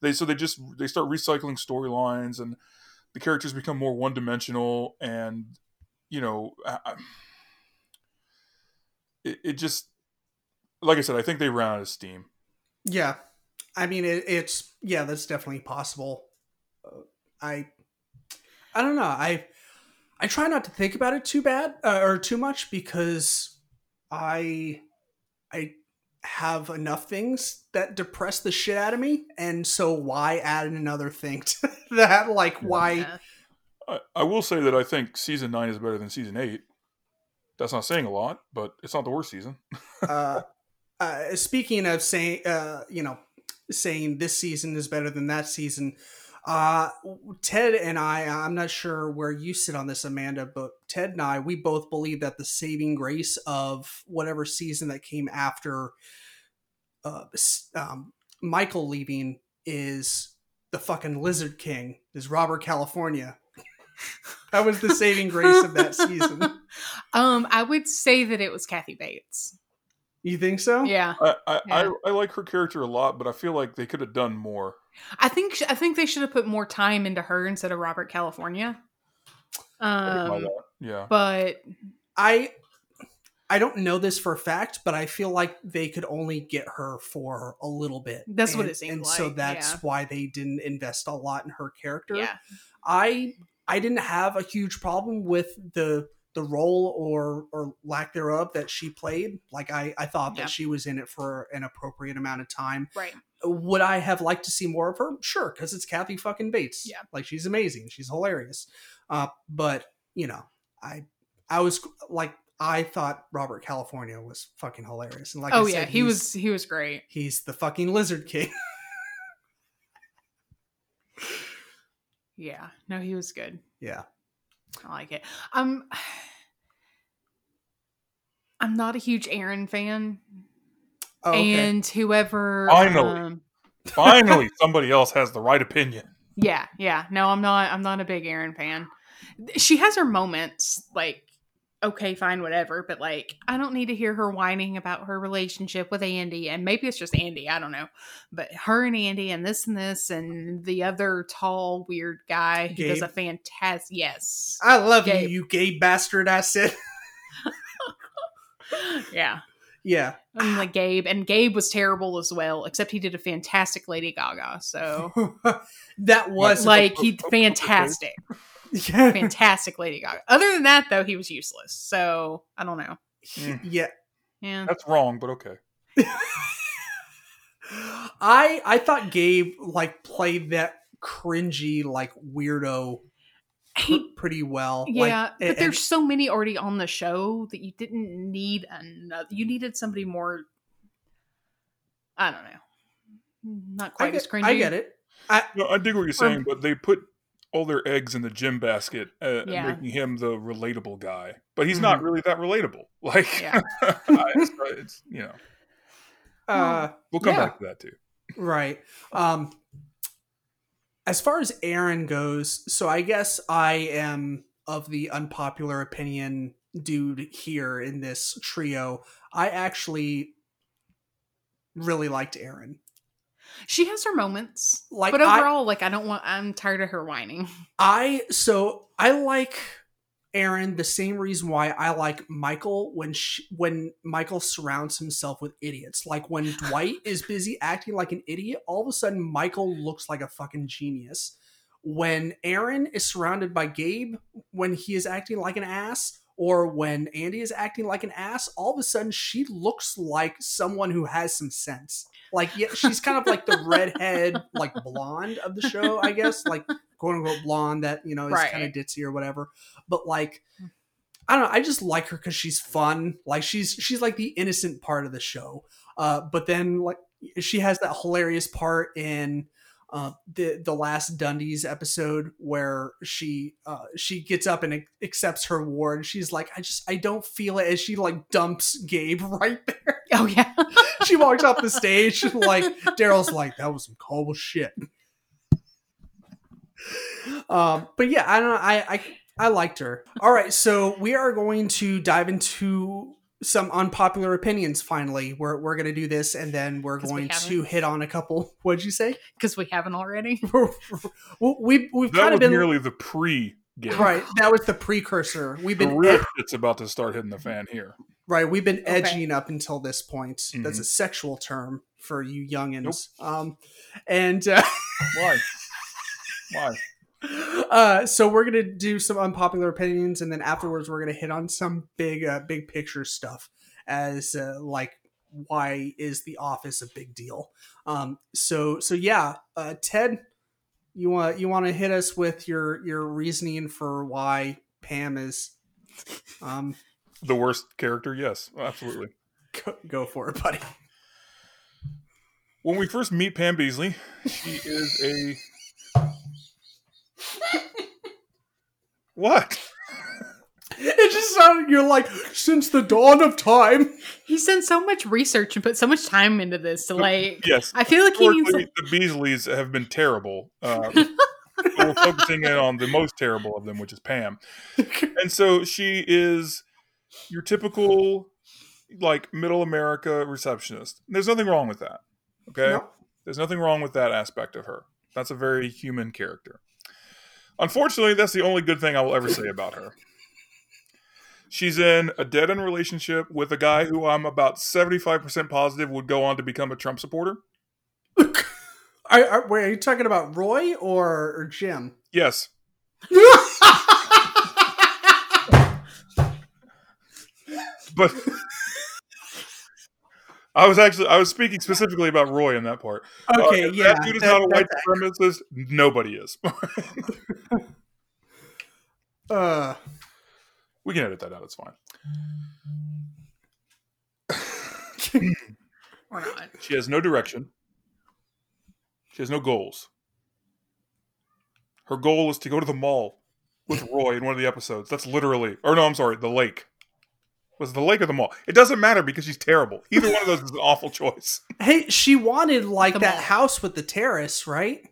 they so they just they start recycling storylines, and the characters become more one dimensional, and you know I- I- it, it just like I said, I think they ran out of steam. Yeah. I mean it, it's yeah, that's definitely possible. Uh, I I don't know. I I try not to think about it too bad uh, or too much because I I have enough things that depress the shit out of me and so why add another thing *laughs* to that like why Yeah. I, I will say that I think season nine is better than season eight. That's not saying a lot, but it's not the worst season. *laughs* uh, uh, speaking of saying, uh, you know, saying this season is better than that season, uh, Ted and I, I'm not sure where you sit on this, Amanda, but Ted and I, we both believe that the saving grace of whatever season that came after uh, um, Michael leaving is the fucking Lizard King, is Robert California. *laughs* that was the saving grace of that season. *laughs* um, I would say that it was Kathy Bates. You think so? Yeah, I, I, Yeah. I, I like her character a lot, but I feel like they could have done more. I think I think they should have put more time into her instead of Robert California. I can buy Um. Yeah. but I I don't know this for a fact, but I feel like they could only get her for a little bit. That's what And- it seemed And so that's yeah. why they didn't invest a lot in her character. yeah, I I didn't have a huge problem with the the role or or lack thereof that she played. Like I I thought Yeah. that she was in it for an appropriate amount of time. right. Would I have liked to see more of her? Sure, because it's Kathy fucking Bates. Yeah. like she's amazing. She's hilarious. Uh, but you know, I I was like I thought Robert California was fucking hilarious. And like oh I yeah, said, he was he was great. he's the fucking Lizard King. *laughs* Yeah, no, he was good. yeah. I like it. Um, I'm not a huge Erin fan, Oh, okay. and whoever Finally. um, *laughs* Finally, somebody else has the right opinion. Yeah, yeah. No, I'm not. I'm not a big Erin fan. She has her moments, like okay, fine, whatever. But like, I don't need to hear her whining about her relationship with Andy, and maybe it's just Andy. I don't know, but her and Andy, and this and this, and the other tall weird guy who does a fantastic. Yes, I love Gabe. you, you gay bastard. I said, *laughs* *laughs* yeah. yeah. And like Gabe, and Gabe was terrible as well, except he did a fantastic Lady Gaga. So *laughs* that was like he *laughs* fantastic. yeah, fantastic Lady Gaga. Other than that, though, he was useless. So I don't know. yeah. Yeah, That's wrong, but okay. I I thought Gabe like played that cringy like weirdo pr- He- pretty well. Yeah, Like, but and- there's so many already on the show that you didn't need another. You needed somebody more. I don't know. Not I quite as get, cringy. I get it. I, No, I dig what you're saying, but they put all their eggs in the Jim basket, uh, Yeah. making him the relatable guy. But he's not really that relatable. *laughs* Like, Yeah. *laughs* it's, it's, you know, Uh, we'll come Yeah. back to that too. Right. Um as far as Erin goes, so I guess I am of the unpopular opinion dude here in this trio. I actually really liked Erin. She has her moments, Like, but I- overall, like I don't want. I'm tired of her whining. I so I like Erin the same reason why I like Michael when she, when Michael surrounds himself with idiots. Like when *laughs* Dwight is busy acting like an idiot, all of a sudden Michael looks like a fucking genius. When Erin is surrounded by Gabe when he is acting like an ass or when Andy is acting like an ass, all of a sudden she looks like someone who has some sense. Like yeah, she's kind of like the *laughs* redhead like blonde of the show, I guess. Like quote unquote blonde that you know is Right. kind of ditzy or whatever. But like, I don't know. I just like her because she's fun. Like she's she's like the innocent part of the show. Uh, but then like she has that hilarious part in uh, the the last Dundies episode where she uh, she gets up and accepts her award. She's like, I just I don't feel it, as she like dumps Gabe *laughs* right there. Oh yeah, she walks off the stage and *laughs* like Darryl's like, that was some cold shit. Um, but yeah, I don't know. I, I I liked her. All right, so we are going to dive into some unpopular opinions. Finally, we're we're gonna do this, and then we're 'Cause we going to hit on a couple. *laughs* What'd you say? because we haven't already. *laughs* Well, we we've That kind of been merely the pre game. right. That was the precursor. We've been real ed- shit's about to start hitting the fan here. right. We've been Okay. edging up until this point. That's Mhm. a sexual term for you youngins. Um, and. Uh, Why? *laughs* Why? uh so we're gonna do some unpopular opinions and then afterwards we're gonna hit on some big uh, big picture stuff as uh, like why is the office a big deal um so so yeah uh ted you want you want to hit us with your your reasoning for why pam is um The worst character? Yes, absolutely. go, go for it buddy When we first meet Pam Beesly, she is a. What? *laughs* it just sounded you're like since the dawn of time He's done so much research and put so much time into this to like. Yes. I feel like he needs. Historically, the Beeslys have been terrible. Uh, we're focusing in on the most terrible of them, which is Pam. *laughs* And so she is your typical, like, middle America receptionist. There's nothing wrong with that. Okay? No. There's nothing wrong with that aspect of her. That's a very human character. Unfortunately, that's the only good thing I will ever say about her. She's in a dead end relationship with a guy who I'm about 75% positive would go on to become a Trump supporter. *laughs* are, are, wait, are you talking about roy or, or jim Yes. *laughs* But I was actually I was speaking specifically about Roy in that part. okay Uh, yeah that dude is that- not a white supremacist. Nobody is. *laughs* uh we can edit that out. It's fine. *laughs* or not. She has no direction. She has no goals. Her goal is to go to the mall with Roy in one of the episodes. That's literally, or no, I'm sorry, the lake. Was the lake or the mall? It doesn't matter because she's terrible. Either one of those is an awful choice. *laughs* Hey, she wanted like The that mall. house with the terrace, right?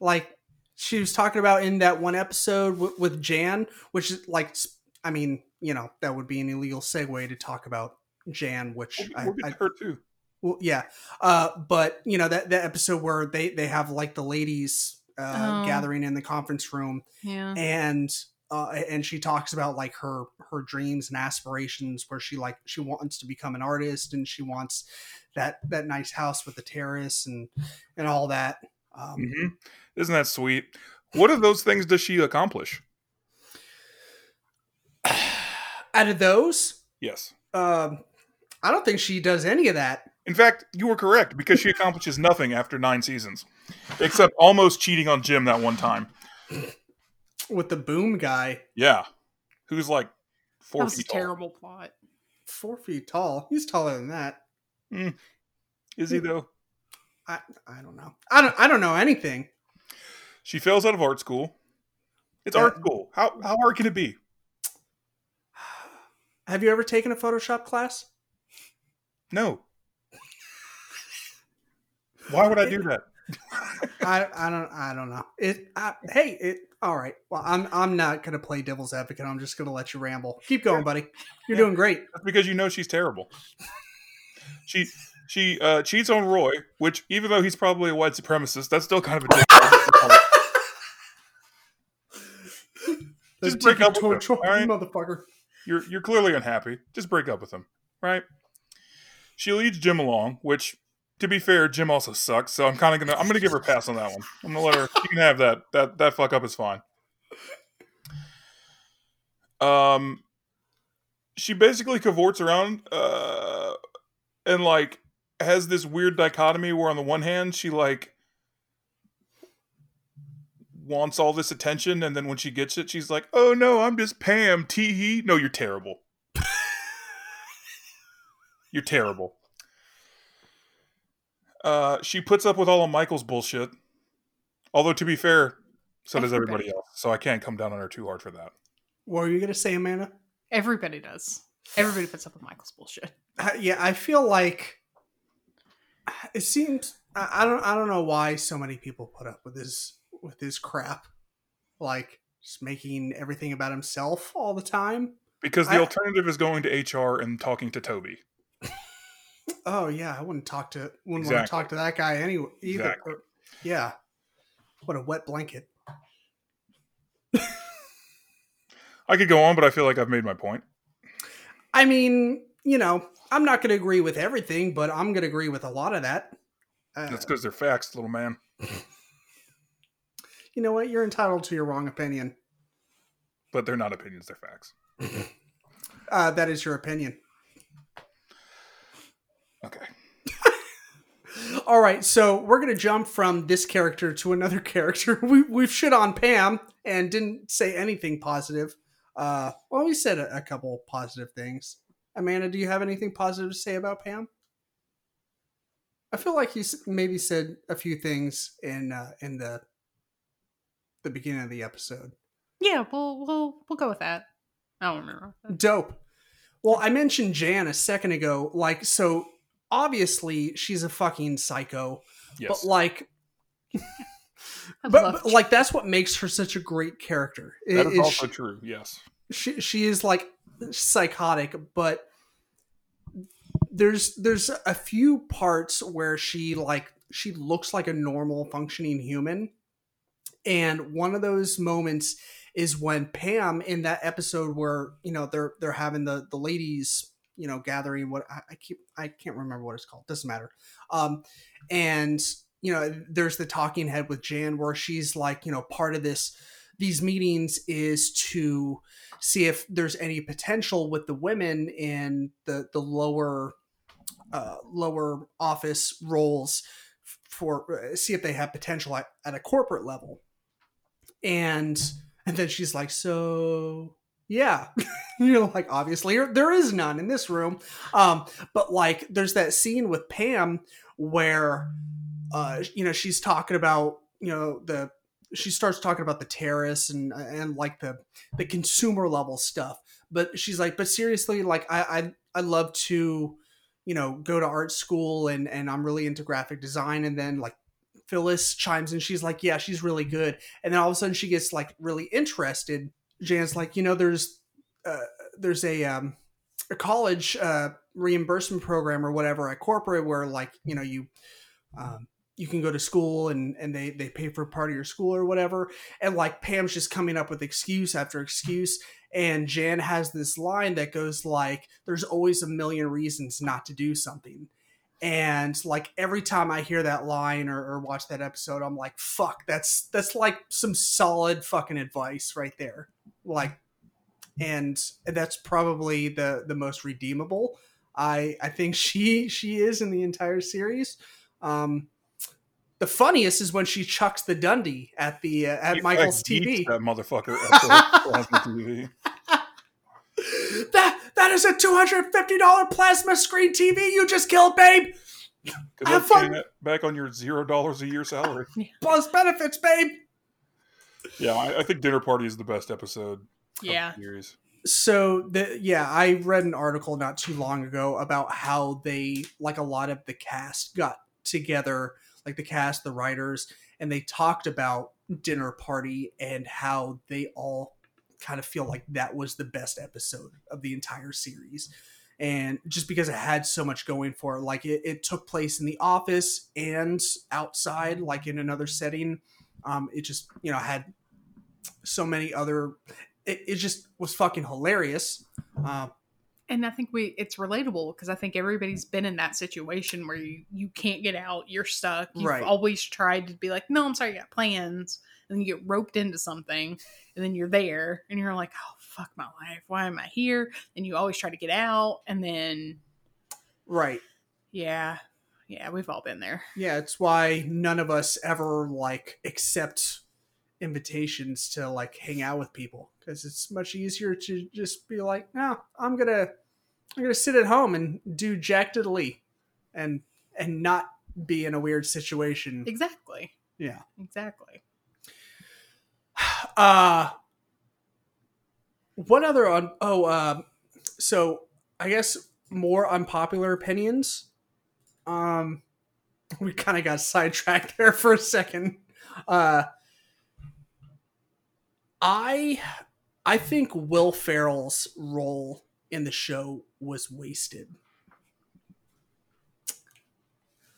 Like she was talking about in that one episode w- with Jan, which is like, I mean, you know, that would be an illegal segue to talk about Jan, which We'll, I, we'll get I to her too. well, yeah. Uh, but you know that that episode where they they have like the ladies uh, Oh. gathering in the conference room, Yeah. and uh, and she talks about like her her dreams and aspirations where she like she wants to become an artist and she wants that that nice house with the terrace and and all that um, hmm Isn't that sweet? What of those things does she accomplish? *sighs* out of those Yes. um i don't think she does any of that In fact, you were correct because she *laughs* accomplishes nothing after nine seasons, except almost cheating on Jim that one time. With the boom guy, Yeah, who's like four That was a feet tall. terrible plot. four feet tall. He's taller than that. Hmm. Is he hmm. though? I I don't know. I don't I don't know anything. She fails out of art school. It's Yeah. art uh, school. How how hard can it be? *sighs* Have you ever taken a Photoshop class? No. Why would I do that? *laughs* I I don't I don't know. It I, hey it all right. Well, I'm I'm not gonna play devil's advocate. I'm just gonna let you ramble. Keep going, buddy. *laughs* You're Yeah. doing great. That's because you know she's terrible. She she uh, cheats on Roy, which even though he's probably a white supremacist, that's still kind of a dick. *laughs* Just break up with him, Troy, all right? motherfucker. You're you're clearly unhappy. Just break up with him, right? She leads Jim along, which, to be fair, Jim also sucks. So I'm kind of gonna I'm gonna give her a pass on that one. I'm gonna let her. You can have that. That that fuck up is fine. Um, she basically cavorts around, uh, and like has this weird dichotomy where on the one hand she like wants all this attention and then when she gets it she's like oh no i'm just pam tee hee no you're terrible you're terrible uh she puts up with all of michael's bullshit although to be fair so does everybody Everybody. else so i can't come down on her too hard for that What are you gonna say, Amanda? Everybody does. Everybody puts up with Michael's bullshit. Uh, yeah, I feel like it seems I, I don't I don't know why so many people put up with his with his crap, like just making everything about himself all the time. because the I- alternative is going to hr and talking to toby Oh yeah, I wouldn't talk to wouldn't want to talk to that guy anyway either. Exactly. Or- yeah, what a wet blanket. i could go on but i feel like i've made my point I mean, you know, I'm not going to agree with everything, but I'm going to agree with a lot of that. Uh, that's because they're facts little man *laughs* you know what? You're entitled to your wrong opinion. but they're not opinions they're facts *laughs* Uh, that is your opinion. Okay *laughs* All right, so we're gonna jump from this character to another *laughs* character. We we've shit on Pam and didn't say anything positive. Uh, well, we said a, a couple positive things. Amanda, do you have anything positive to say about Pam? I feel like you maybe said a few things in uh, in the the beginning of the episode. Yeah, we'll we'll we'll go with that. I don't remember. Dope. Well, I mentioned Jan a second ago. Like, so obviously she's a fucking psycho, yes but like but, but, like that's what makes her such a great character. I- that is is also she, true yes she she is like psychotic, but there's there's a few parts where she like she looks like a normal functioning human. And one of those moments is when Pam in that episode where, you know, they're they're having the the ladies, you know, gathering what I, I keep I can't remember what it's called. Doesn't matter. Um and you know, there's the talking head with Jan where she's like, you know, part of this these meetings is to see if there's any potential with the women in the the lower uh, lower office roles for uh, see if they have potential at, at a corporate level and and then she's like so yeah. *laughs* You're like obviously there- is none in this room. Um but like there's that scene with pam where uh you know she's talking about you know the she starts talking about the terrace and and like the the consumer level stuff. But she's like but seriously like i i, I love to you know go to art school and and i'm really into graphic design. And then like phyllis chimes in. She's like yeah she's really good. And then all of a sudden she gets like really interested jan's like you know there's uh, there's a um a college uh reimbursement program or whatever at corporate where like you know you um you can go to school and and they they pay for part of your school or whatever. And like pam's just coming up with excuse after excuse. And jan has this line that goes like there's always a million reasons not to do something. And like every time i hear that line or, or watch that episode i'm like fuck that's that's like some solid fucking advice right there like and that's probably the the most redeemable i i think *laughs* she she is in the entire series um the funniest is when she chucks the Dundie at the uh, at He, Michael's TV. That motherfucker at the TV. That that is a two hundred fifty dollar plasma screen TV you just killed, babe. That's fun. getting that back on your zero dollars a year salary. Plus benefits, babe. Yeah, I, I think Dinner Party is the best episode. of the Yeah. series. So the yeah, I read an article not too long ago about how they like a lot of the cast got together, like the cast, the writers, and they talked about dinner party and how they all kind of feel like that was the best episode of the entire series. And just because it had so much going for it, like it, it took place in the office and outside, like in another setting. Um, it just, you know, had so many other it, it just was fucking hilarious. Uh, And I think we it's relatable because I think everybody's been in that situation where you, you can't get out, you're stuck. You've Right. always tried to be like, no, I'm sorry, I got plans. And then you get roped into something, and then you're there, and you're like, oh fuck my life, why am I here? And you always try to get out, and then right. yeah, yeah, we've all been there. Yeah, it's why none of us ever like accept invitations to like hang out with people because it's much easier to just be like, no, I'm gonna, I'm gonna sit at home and do Jack Diddley, and and not be in a weird situation. Exactly, Yeah. exactly. *sighs* Uh what other on oh um so I guess more unpopular opinions. Um *laughs* we kind of got sidetracked there for a second. Uh I I think Will Ferrell's role in the show was wasted.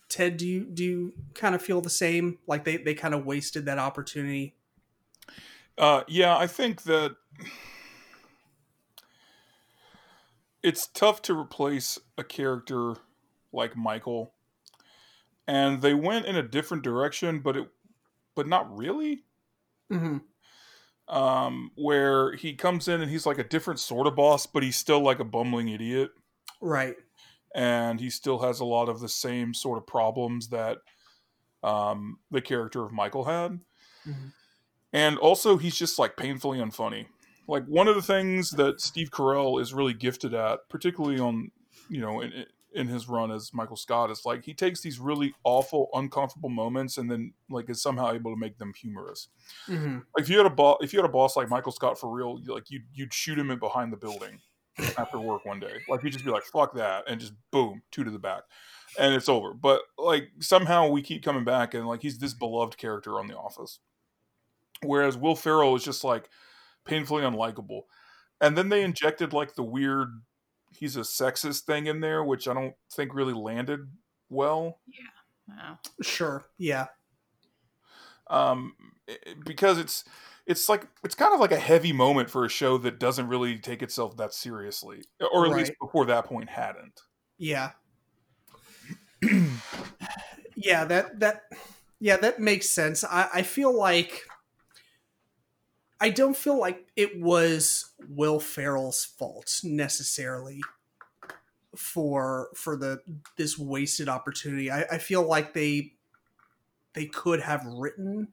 Ted, do you do you kind of feel the same? Like they, they kind of wasted that opportunity? Uh, yeah, I think that it's tough to replace a character like Michael, and they went in a different direction, but it, but not really. Mm-hmm. Um, where he comes in and he's like a different sort of boss, but he's still like a bumbling idiot, Right. and he still has a lot of the same sort of problems that um, the character of Michael had. Mhm. And also, he's just like painfully unfunny. Like one of the things that Steve Carell is really gifted at, particularly on you know in in his run as Michael Scott, is like he takes these really awful, uncomfortable moments and then like is somehow able to make them humorous. Mm-hmm. Like if you had a boss, if you had a boss like Michael Scott for real, you, like you'd you'd shoot him in behind the building after work one day. Like you'd just be like fuck that, and just boom, two to the back, and it's over. But like somehow we keep coming back, and like he's this beloved character on The Office. Whereas Will Ferrell is just like painfully unlikable. And then they injected like the weird he's a sexist thing in there, which I don't think really landed well. Wow. Sure. Yeah. Um i- because it's it's like it's kind of like a heavy moment for a show that doesn't really take itself that seriously. Or at least before that point hadn't. Yeah. *clears throat* yeah. That that. Yeah, that makes sense. I, I feel like I don't feel like it was Will Ferrell's fault necessarily for for the this wasted opportunity. I, I feel like they they could have written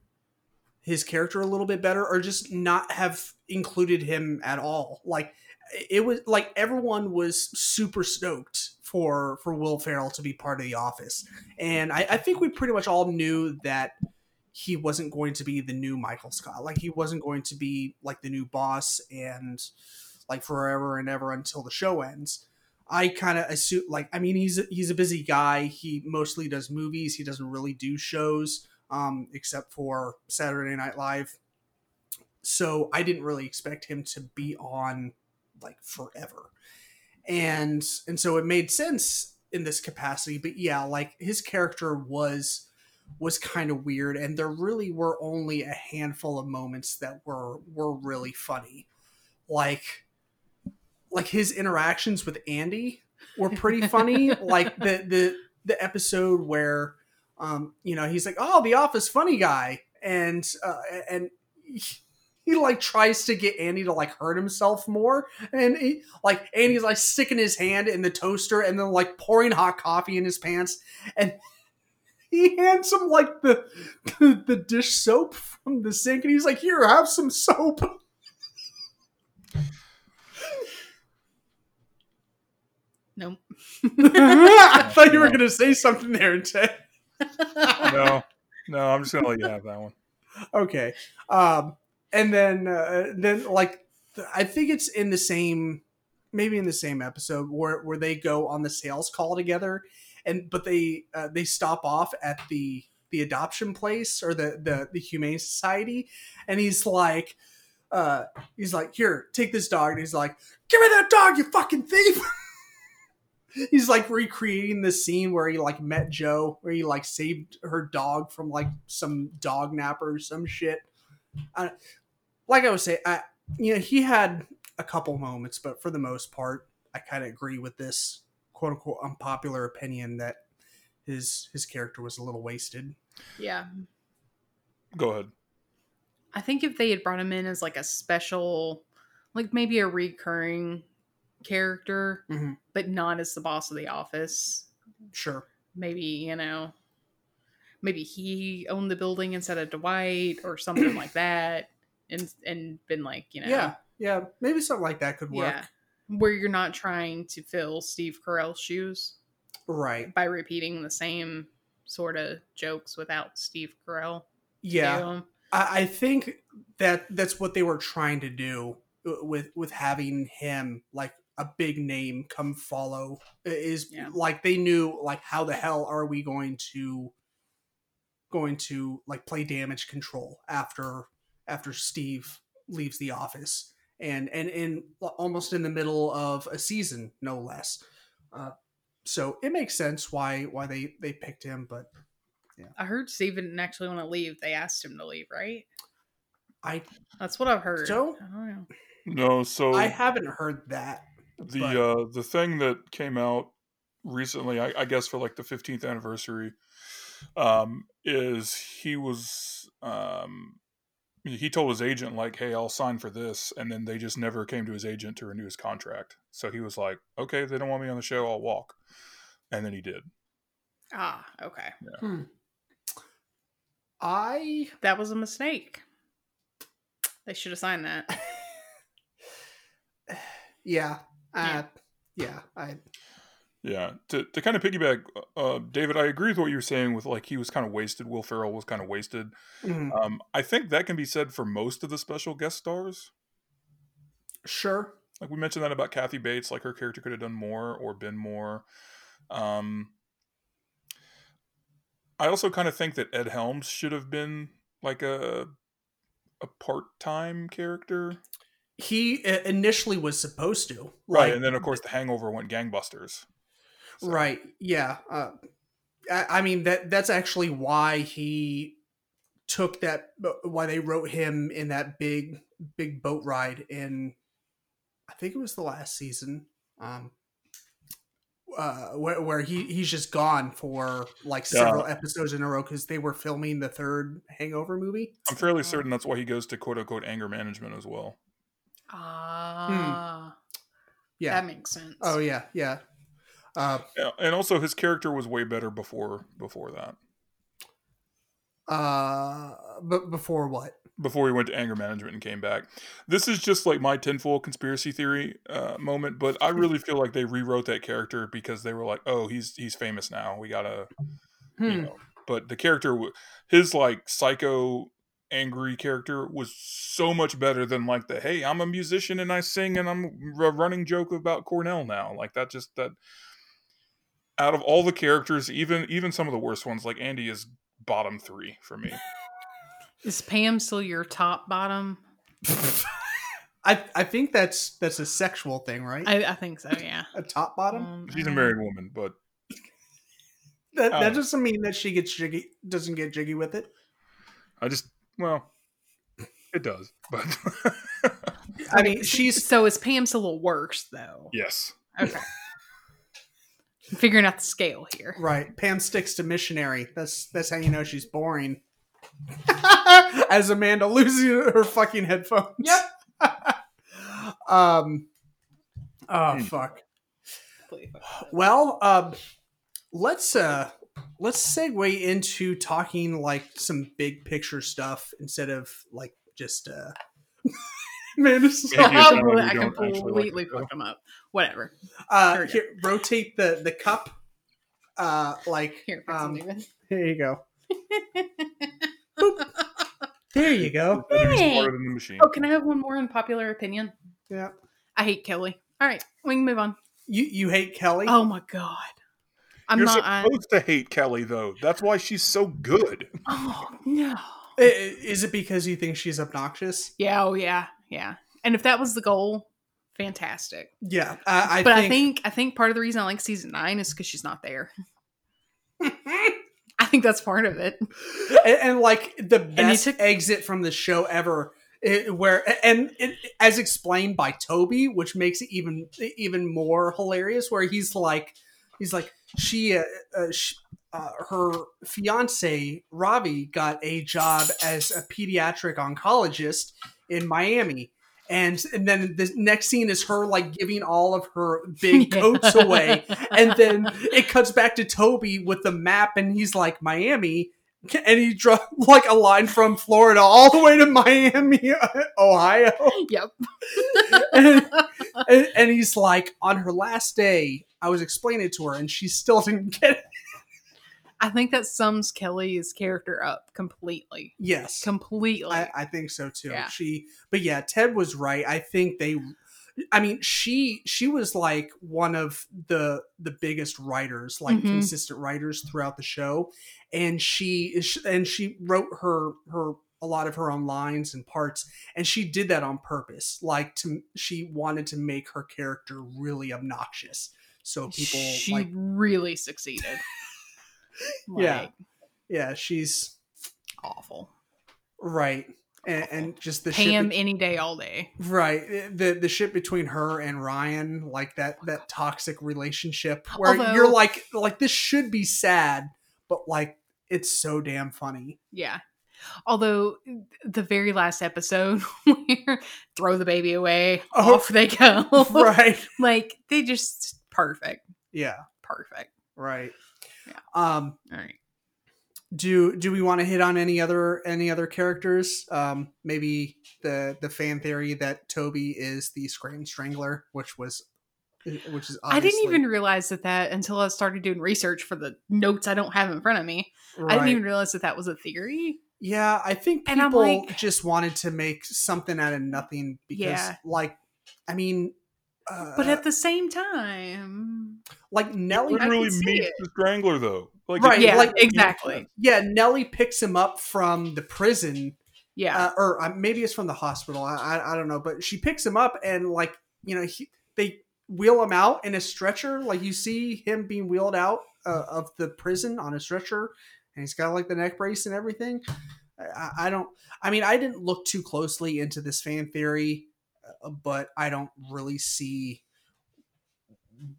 his character a little bit better or just not have included him at all. Like it was like everyone was super stoked for for Will Ferrell to be part of the office. And I, I think we pretty much all knew that he wasn't going to be the new Michael Scott. Like he wasn't going to be like the new boss and like forever and ever until the show ends. I kind of assume like I mean he's he's a busy guy. He mostly does movies. He doesn't really do shows um except for Saturday Night Live. So I didn't really expect him to be on like forever. And and so it made sense in this capacity, but yeah, like his character was was kind of weird and there really were only a handful of moments that were were really funny. Like like his interactions with Andy were pretty funny. *laughs* like the the the episode where um you know he's like oh the office funny guy and uh, and he, he like tries to get Andy to like hurt himself more and he, like Andy's like sticking his hand in the toaster and then like pouring hot coffee in his pants and he hands him like the, the the dish soap from the sink, and he's like, "Here, have some soap." *laughs* Nope. *laughs* I thought you were gonna say something there, Ted. No, no, I'm just gonna let you have that one. okay um and then uh, then like i think it's in the same maybe in the same episode where where they go on the sales call together and but they uh, they stop off at the the adoption place or the the, the humane society. And he's like uh he's like here take this dog. And he's like give me that dog you fucking thief. *laughs* He's like recreating the scene where he like met Jo, where he like saved her dog from like some dog napper or some shit. I, like I was saying, I you know he had a couple moments, but for the most part, I kind of agree with this quote unquote unpopular opinion that his his character was a little wasted. Yeah. Go ahead. I think if they had brought him in as like a special, like maybe a recurring character, Mhm. but not as the boss of the office, Sure. maybe, you know, maybe he owned the building instead of Dwight or something like that. And, and been like, you know, Yeah. Yeah. Maybe something like that could work. yeah, where you're not trying to fill Steve Carell's shoes Right. by repeating the same sort of jokes without Steve Carell. Yeah. I, I think that that's what they were trying to do uh, with with having him like a big name come follow is Yeah. like they knew like how the hell are we going to going to like play damage control after after Steve leaves the office and and in almost in the middle of a season no less uh, so it makes sense why why they they picked him but I heard Steve didn't actually want to leave. They asked him to leave, right? I That's what I've heard. So? I don't know. No, so I haven't heard that the but- uh the thing that came out recently I, I guess for like the 15th anniversary um is he was um he told his agent like hey i'll sign for this and then they just never came to his agent to renew his contract so he was like okay if they don't want me on the show i'll walk and then he did Ah, okay. I That was a mistake. They should have signed that. *sighs* yeah, Yeah. uh, yeah, I yeah to, to kind of piggyback uh david i agree with what you were saying with like he was kind of wasted will ferrell was kind of wasted mm, um i think that can be said for most of the special guest stars sure. like we mentioned that about Kathy Bates, like her character could have done more or been more. Um, I also kind of think that Ed Helms should have been like a a part time character, He uh, initially was supposed to, right? like, and then of course The Hangover went gangbusters. So- right, yeah. Uh, I, I mean that that's actually why he took that. Why they wrote him in that big big boat ride in, I think it was the last season. Um, uh, where, where he he's just gone for like Yeah. several episodes in a row because they were filming the third Hangover movie. I'm fairly certain that's why he goes to quote unquote anger management as well. Ah, Yeah. that makes sense. Oh yeah, yeah. Uh, and also his character was way better before before that. uh, but before what? before he went to anger management and came back. This is just like my tinfoil conspiracy theory uh, moment, but I really feel like they rewrote that character because they were like, "Oh, he's he's famous now. We gotta," you Hmm. know. But the character, his like psycho angry character was so much better than like the hey i'm a musician and i sing and i'm a running joke about cornell now like that just that out of all the characters even even some of the worst ones like andy is bottom three for me *laughs* Is Pam still your top bottom? *laughs* I I think that's that's a sexual thing, right? I, I think so. Yeah. a top bottom. Um, she's a um, married woman but *laughs* that that oh. doesn't mean that she gets jiggy. Doesn't get jiggy with it. I just, well, it does, but I mean, she's So is Pam still a little worse though? yes, Okay. I'm figuring out the scale here. right. Pam sticks to missionary. That's that's how you know she's boring. *laughs* As Amanda loses her fucking headphones. Yep. *laughs* um. Oh Hmm. fuck. Well, um, let's uh let's segue into talking like some big picture stuff instead of like just uh *laughs* man this is Yeah, you all- sound like I you don't actually like completely it, fucked them up. Whatever. uh Here here, rotate the the cup uh like Here, um, here you go *laughs* there you go Hey. smarter than the machine. Oh, can I have one more unpopular opinion? yeah I hate Kelly. All right, we can move on. you you hate kelly Oh my god, I'm You're not. I, supposed to hate Kelly, though. That's why she's so good. oh no. I- i- is it because you think she's obnoxious Yeah. Oh yeah. Yeah. And if that was the goal, fantastic. yeah i, I but think, I think I think part of the reason I like season nine is because she's not there. I think that's part of it. *laughs* and, and, like the best took- exit from the show ever it, where and it, as explained by toby which makes it even even more hilarious where he's like he's like she uh, uh, sh uh, her fiance ravi got a job as a pediatric oncologist in miami. And and then the next scene is her like giving all of her big *laughs* coats away. And then it cuts back to Toby with the map, and he's like Miami, and he draw *laughs* like a line from Florida all the way to Miami, *laughs* Ohio, Yep. and, and, and he's like, on her last day, I was explaining it to her, and she still didn't get it. I think that sums Kelly's character up completely. Yes, Completely. I, I think so too. Yeah. She, but yeah, Ted was right. I think they. I mean, she she was like one of the the biggest writers, like Mhm. consistent writers throughout the show, and she is and she wrote her her a lot of her own lines and parts, and she did that on purpose. Like to she wanted to make her character really obnoxious, so people she like really succeeded. *laughs* *laughs* Yeah. Like, yeah, she's Awful. right, and, and just the Pay shit him be- any day, all day. Right. The the shit between her and Ryan, like that that toxic relationship where Although- you're like like this should be sad, but like it's so damn funny. Yeah. Although the very last episode *laughs* where throw the baby away, Oh. off they go. *laughs* right. like they just perfect. Yeah. Perfect. Right. Yeah. Um All right. do do we want to hit on any other any other characters? Um maybe the the fan theory that Toby is the Scranton Strangler, which was which is I didn't even realize that that until I started doing research for the notes I don't have in front of me. I didn't even realize that that was a theory. Yeah, I think people like- just wanted to make something out of nothing because, Yeah. like, I mean, uh, But at the same time, like Nellie, I can Literally meets it. the Strangler, though. Like, Right, yeah, like- exactly. yeah, Nellie picks him up from the prison, Yeah. uh, or uh, maybe it's from the hospital. I, I I don't know, but she picks him up and like you know he, they wheel him out in a stretcher. Like you see him being wheeled out uh, of the prison on a stretcher, and he's got like the neck brace and everything. I, I don't. I mean, I didn't look too closely into this fan theory, uh, but I don't really see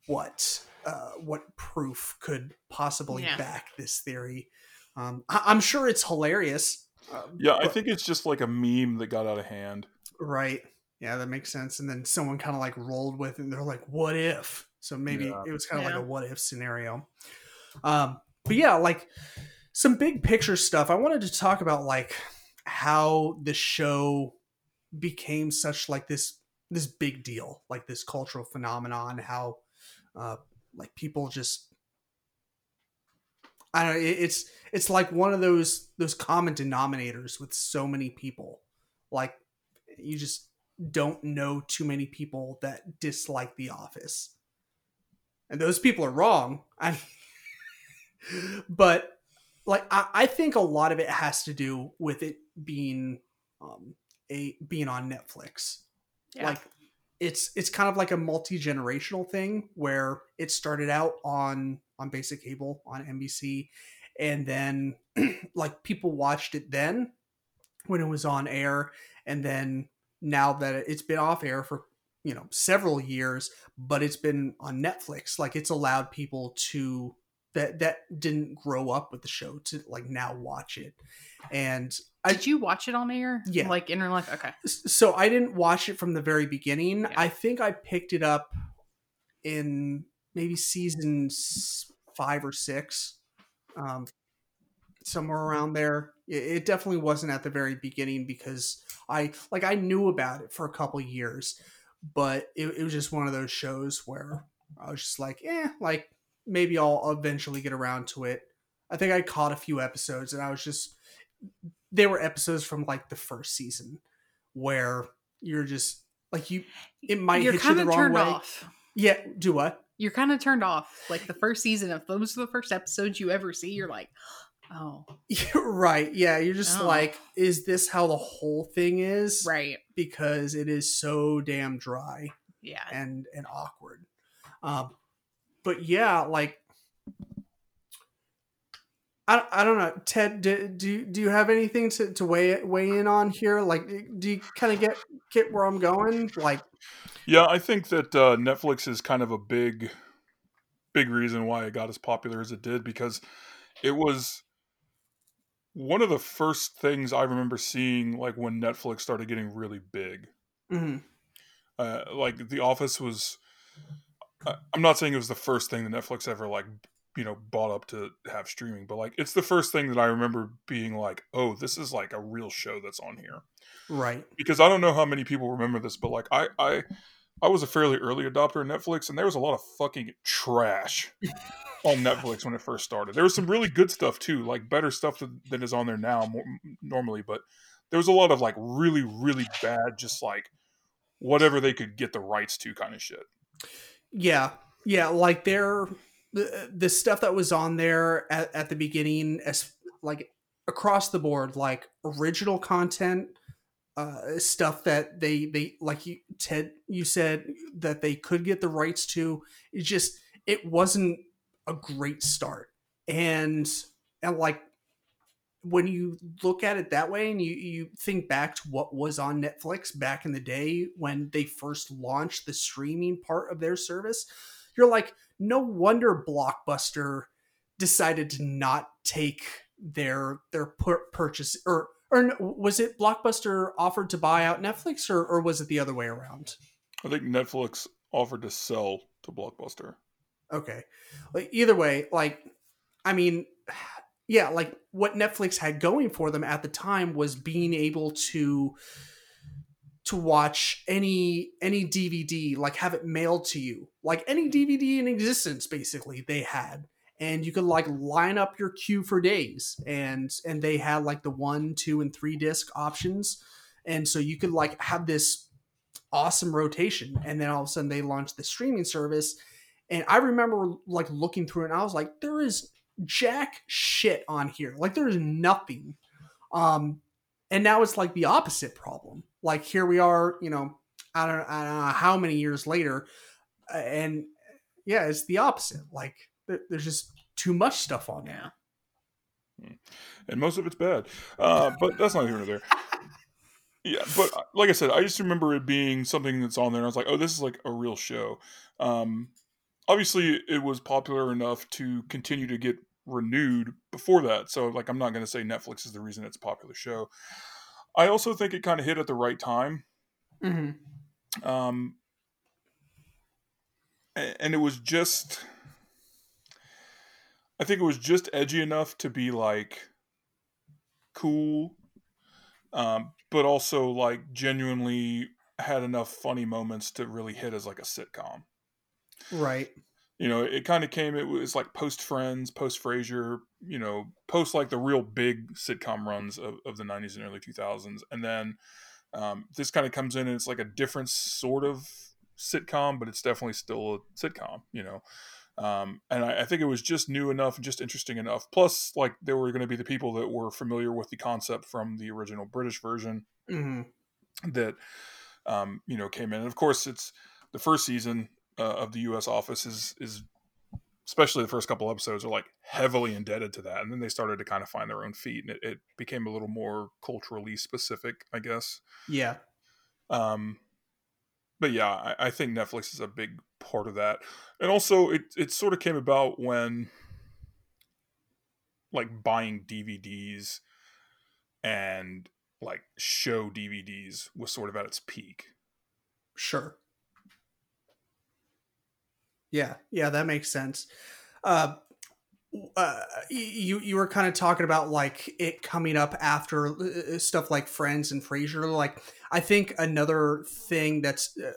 what uh, what proof could possibly Yeah. back this theory. Um, I, I'm sure it's hilarious. uh, yeah, I think it's just like a meme that got out of hand. Right. Yeah, that makes sense. And then someone kind of like rolled with it and they're like, what if? So maybe Yeah. it was kind of Yeah. like a what if scenario. Um, but yeah, like some big picture stuff. I wanted to talk about like how the show became such like this this big deal, like this cultural phenomenon, how uh like people just I don't know, it- it's it's like one of those those common denominators with so many people. Like you just don't know too many people that dislike The Office. And those people are wrong. *laughs* I but like I, I think a lot of it has to do with it being um a being on Netflix. Yeah. Like it's it's kind of like a multi-generational thing where it started out on on basic cable on NBC and then *clears throat* like people watched it then when it was on air and then now that it's been off air for you know several years but it's been on netflix like it's allowed people to that that didn't grow up with the show to like now watch it and i Did you watch it on air? Yeah. Like in real life? Okay. so i didn't watch it from the very beginning Yeah. i think i picked it up in maybe season five or six um, somewhere around there. It, it definitely wasn't at the very beginning because I like I knew about it for a couple years, but it, it was just one of those shows where I was just like, eh, like maybe I'll eventually get around to it. I think I caught a few episodes and I was just they were episodes from like the first season where you're just like you it might You're hit you the wrong way. off. Yeah, do what? You're kind of turned off. Like the first season, if those are the first episodes you ever see, you're like, oh, *laughs* You're right. Yeah, you're just Oh. like, is this how the whole thing is? right. Because it is so damn dry Yeah. and and awkward. Um, but yeah, like I, I don't know, Ted. Do, do you- do you have anything to, to weigh weigh in on here? Like, do you kind of get get where I'm going? Like, Yeah, I think that uh, Netflix is kind of a big, big reason why it got as popular as it did because it was one of the first things I remember seeing, like when Netflix started getting really big. mhm, Uh, like The Office was. I'm not saying it was the first thing that Netflix ever like you know bought up to have streaming, but like it's the first thing that I remember being like, oh, this is like a real show that's on here right. because I don't know how many people remember this, but like I I I was a fairly early adopter of Netflix, and there was a lot of fucking trash on Netflix when it first started. There was some really good stuff too, like better stuff than, than is on there now more, normally, but there was a lot of like really really bad, just like whatever they could get the rights to kind of shit. Yeah, yeah, like they're the the stuff that was on there at, at the beginning, as like across the board, like original content, uh, stuff that they they like you Ted, you said that they could get the rights to. It just it wasn't a great start, and and like when you look at it that way and you, you think back to what was on Netflix back in the day when they first launched the streaming part of their service, you're like, no wonder Blockbuster decided to not take their their pur- purchase or or was it Blockbuster offered to buy out Netflix or, or was it the other way around? I think Netflix offered to sell to Blockbuster. Okay. Like either way, like I mean, yeah, like what Netflix had going for them at the time was being able to to watch any any DVD, like have it mailed to you. Like any DVD in existence basically they had. And you could like line up your queue for days and and they had like the 1, 2 and 3 disc options. And so you could like have this awesome rotation and then all of a sudden they launched the streaming service and I remember like looking through and I was like, there is jack shit on here. Like there is nothing. Um, and now it's like the opposite problem. Like here we are, you know, I don't, I don't know how many years later, uh, and yeah, it's the opposite. Like there, there's just too much stuff on there. and most of it's bad. Uh, but that's not here nor there. *laughs* Yeah, but uh, like I said, I just remember it being something that's on there, and I was like, "Oh, this is like a real show." Um, obviously, it was popular enough to continue to get renewed before that. So, like, I'm not going to say Netflix is the reason it's a popular show. I also think it kind of hit at the right time. Mm-hmm. Um, and it was just i think it was just edgy enough to be like cool um, but also like genuinely had enough funny moments to really hit as like a sitcom Right. You know it kind of came it was like post friends post frasier you know post like the real big sitcom runs of, of the 90s and early 2000s and then um, this kind of comes in and it's like a different sort of sitcom but it's definitely still a sitcom you know um, and I, I think it was just new enough and just interesting enough plus like there were going to be the people that were familiar with the concept from the original british version Mm-hmm. that um, you know came in. And of course, it's the first season uh, of the U.S. Office is is especially the first couple episodes are like heavily indebted to that, and then they started to kind of find their own feet, and it, it became a little more culturally specific, I guess. Yeah. Um, but yeah, I, I think Netflix is a big part of that, and also it it sort of came about when like buying DVDs and like show DVDs was sort of at its peak. Sure. Yeah, yeah, that makes sense. Uh, uh, you you were kind of talking about like it coming up after uh, stuff like Friends and Frasier. Like I think another thing that's uh,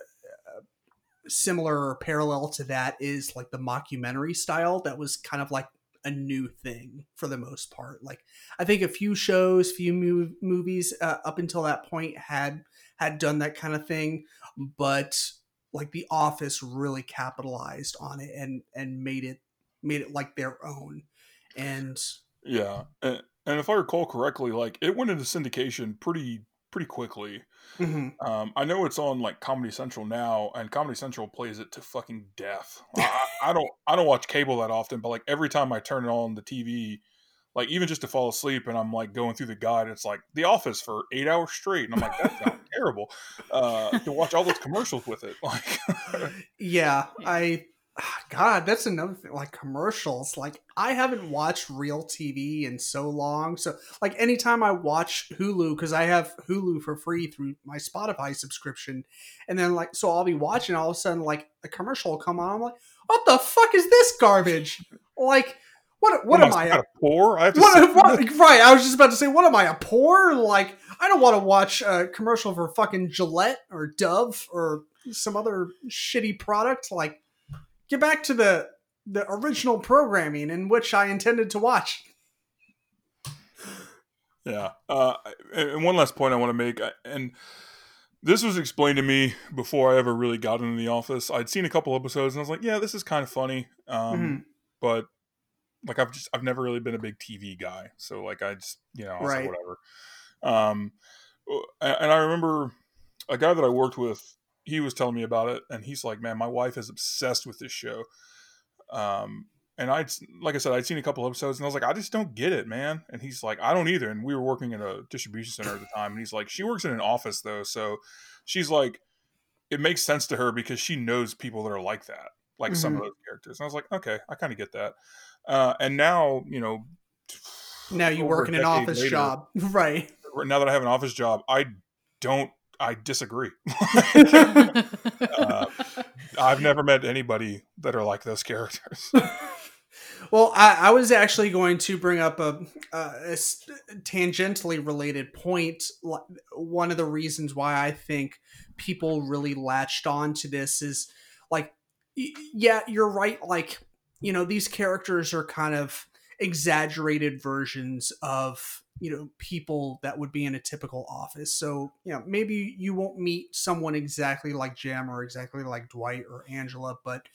similar or parallel to that is like the mockumentary style that was kind of like a new thing for the most part. Like I think a few shows, few mo- movies uh, up until that point had had done that kind of thing, but like The Office really capitalized on it and and made it made it like their own. And yeah, and, and if I recall correctly, like it went into syndication pretty pretty quickly. Mm-hmm. Um, I know it's on like Comedy Central now, and Comedy Central plays it to fucking death. I, I, don't I don't watch cable that often, but like every time I turn it on the TV, like even just to fall asleep, and I'm like going through the guide, it's like The Office for eight hours straight, and I'm like that sounds *laughs* terrible. Uh, to watch all those commercials with it, *laughs* like yeah, I God, that's another thing. Like commercials. Like I haven't watched real TV in so long. So like anytime I watch Hulu, because I have Hulu for free through my Spotify subscription, and then like so I'll be watching all of a sudden like a commercial will come on. I'm like, what the fuck is this garbage? Like what what, am, I a poor? I what, *laughs* what, right. I was just about to say, what am I a poor? Like I don't want to watch a commercial for fucking Gillette or Dove or some other shitty product. Like get back to the the original programming in which I intended to watch. Yeah. Uh, and one last point I want to make, and this was explained to me before I ever really got into the office. I'd seen a couple episodes and I was like, yeah, this is kind of funny. Um, mm-hmm. But like, I've just, I've never really been a big TV guy. So like, I just, you know, right. whatever. Um, and I remember a guy that I worked with he was telling me about it, and he's like, "Man, my wife is obsessed with this show." Um, and I, like I said, I'd seen a couple episodes, and I was like, "I just don't get it, man." And he's like, "I don't either." And we were working in a distribution center at the time, and he's like, "She works in an office though, so she's like, it makes sense to her because she knows people that are like that, like mm-hmm. some of mm-hmm. those characters." And I was like, "Okay, I kind of get that." Uh, and now, you know, now you work in an office later, job, *laughs* right? Now that I have an office job, I don't I disagree. *laughs* uh, I've never met anybody that are like those characters. *laughs* well, I, I, was actually going to bring up a, a, tangentially related point. One of the reasons why I think people really latched on to this is like, yeah, you're right. Like, you know, these characters are kind of exaggerated versions of you know people that would be in a typical office. So you know maybe you won't meet someone exactly like jim or exactly like dwight or angela but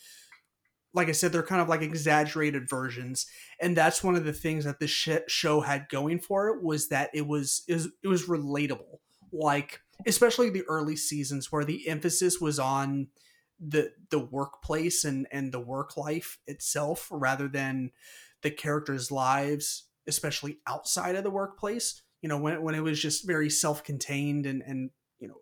like i said they're kind of like exaggerated versions. And that's one of the things that this show had going for it was that it was it was, it was relatable. Like especially the early seasons where the emphasis was on the the workplace and and the work life itself rather than the characters lives especially outside of the workplace. You know, when when it was just very self-contained and and you know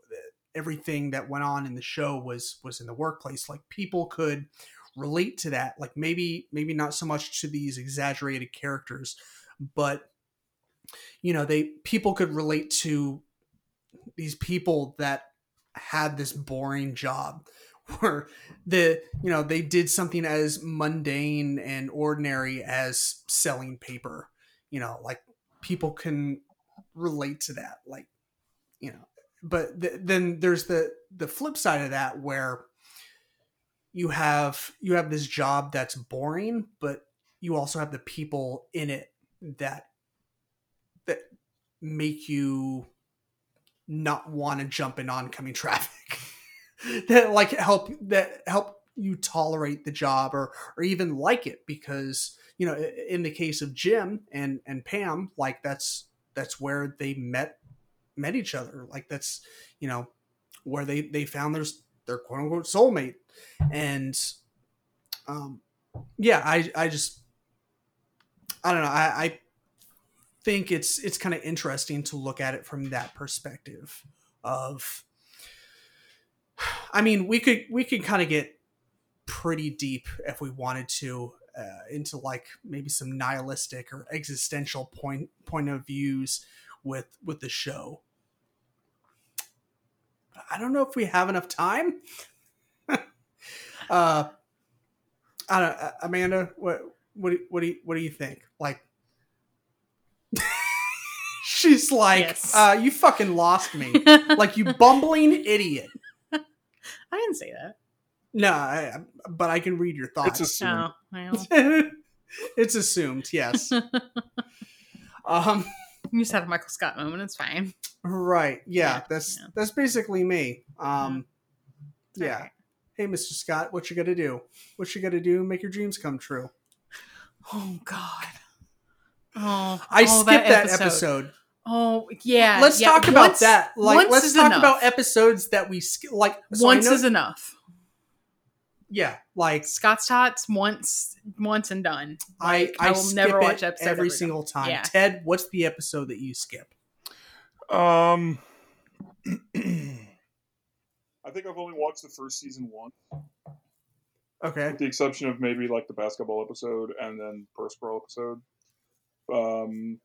everything that went on in the show was was in the workplace. Like people could relate to that. Like maybe maybe not so much to these exaggerated characters, but you know they people could relate to these people that had this boring job *laughs* where the you know they did something as mundane and ordinary as selling paper you know like people can relate to that like you know. But th- then there's the the flip side of that where you have you have this job that's boring but you also have the people in it that that make you not want to jump in oncoming *laughs* traffic *laughs* that like help that help you tolerate the job or or even like it because you know, in the case of Jim and and Pam, like that's that's where they met met each other. Like that's you know where they they found their their quote unquote soulmate, and um, yeah, I I just I don't know I, I think it's it's kind of interesting to look at it from that perspective of *sighs* I mean we could we could kind of get pretty deep if we wanted to uh, into like maybe some nihilistic or existential point point of views with with the show. I don't know if we have enough time. *laughs* uh, I don't, uh, Amanda, what What do, what do you what do you think? Like *laughs* She's like, Yes. uh, you fucking lost me. *laughs* like you bumbling idiot. I didn't say that. No, I, but I can read your It's thoughts. assumed. No, well, *laughs* it's assumed, yes. *laughs* um, you just had a Michael Scott moment. It's fine. right. Yeah, Yeah, that's yeah. that's basically me. Um, It's yeah. alright. Hey, Mr. Scott, what you got to do? What you got to do? Make your dreams come true. Oh God. Oh, I oh, skipped that episode. Oh yeah. Let's yeah, talk about once- that. Like, once let's is talk enough. about episodes that we sk- like. so once know- is enough. yeah, like Scott's Tots once, once and done. I Like, I, will skip never it watch episode every ever single time. Yeah. Ted, what's the episode that you skip? Um, *clears throat* I think I've only watched the first season once, Okay. with the exception of maybe like the basketball episode and then Purse Girl episode. Um,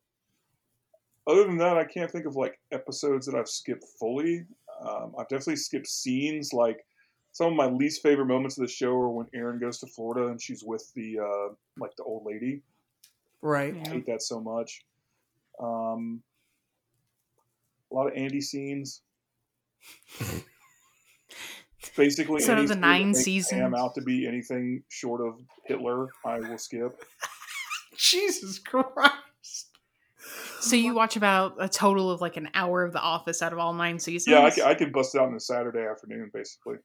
other than that, I can't think of like episodes that I've skipped fully. Um, I've definitely skipped scenes. Like some of my least favorite moments of the show are when Erin goes to Florida and she's with the uh, like the old lady. Right. I hate that so much. Um, a lot of Andy scenes. *laughs* Basically, So any the nine makes seasons. Pam out to be anything short of Hitler, I will skip. *laughs* Jesus Christ. So you watch about a total of like an hour of The Office out of all nine seasons. Yeah, I can, I can bust it out on a Saturday afternoon, basically.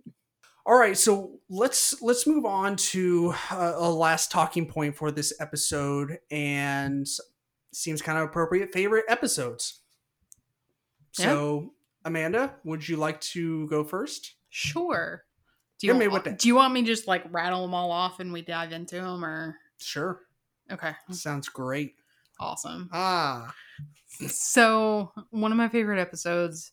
All right, so let's let's move on to uh, a last talking point for this episode, and seems kind of appropriate. Favorite episodes. So, Amanda, would you like to go first? Sure. Do you, want, with do you want me just like rattle them all off and we dive into them or? Sure. Okay. Sounds great. Awesome. Ah, So one of my favorite episodes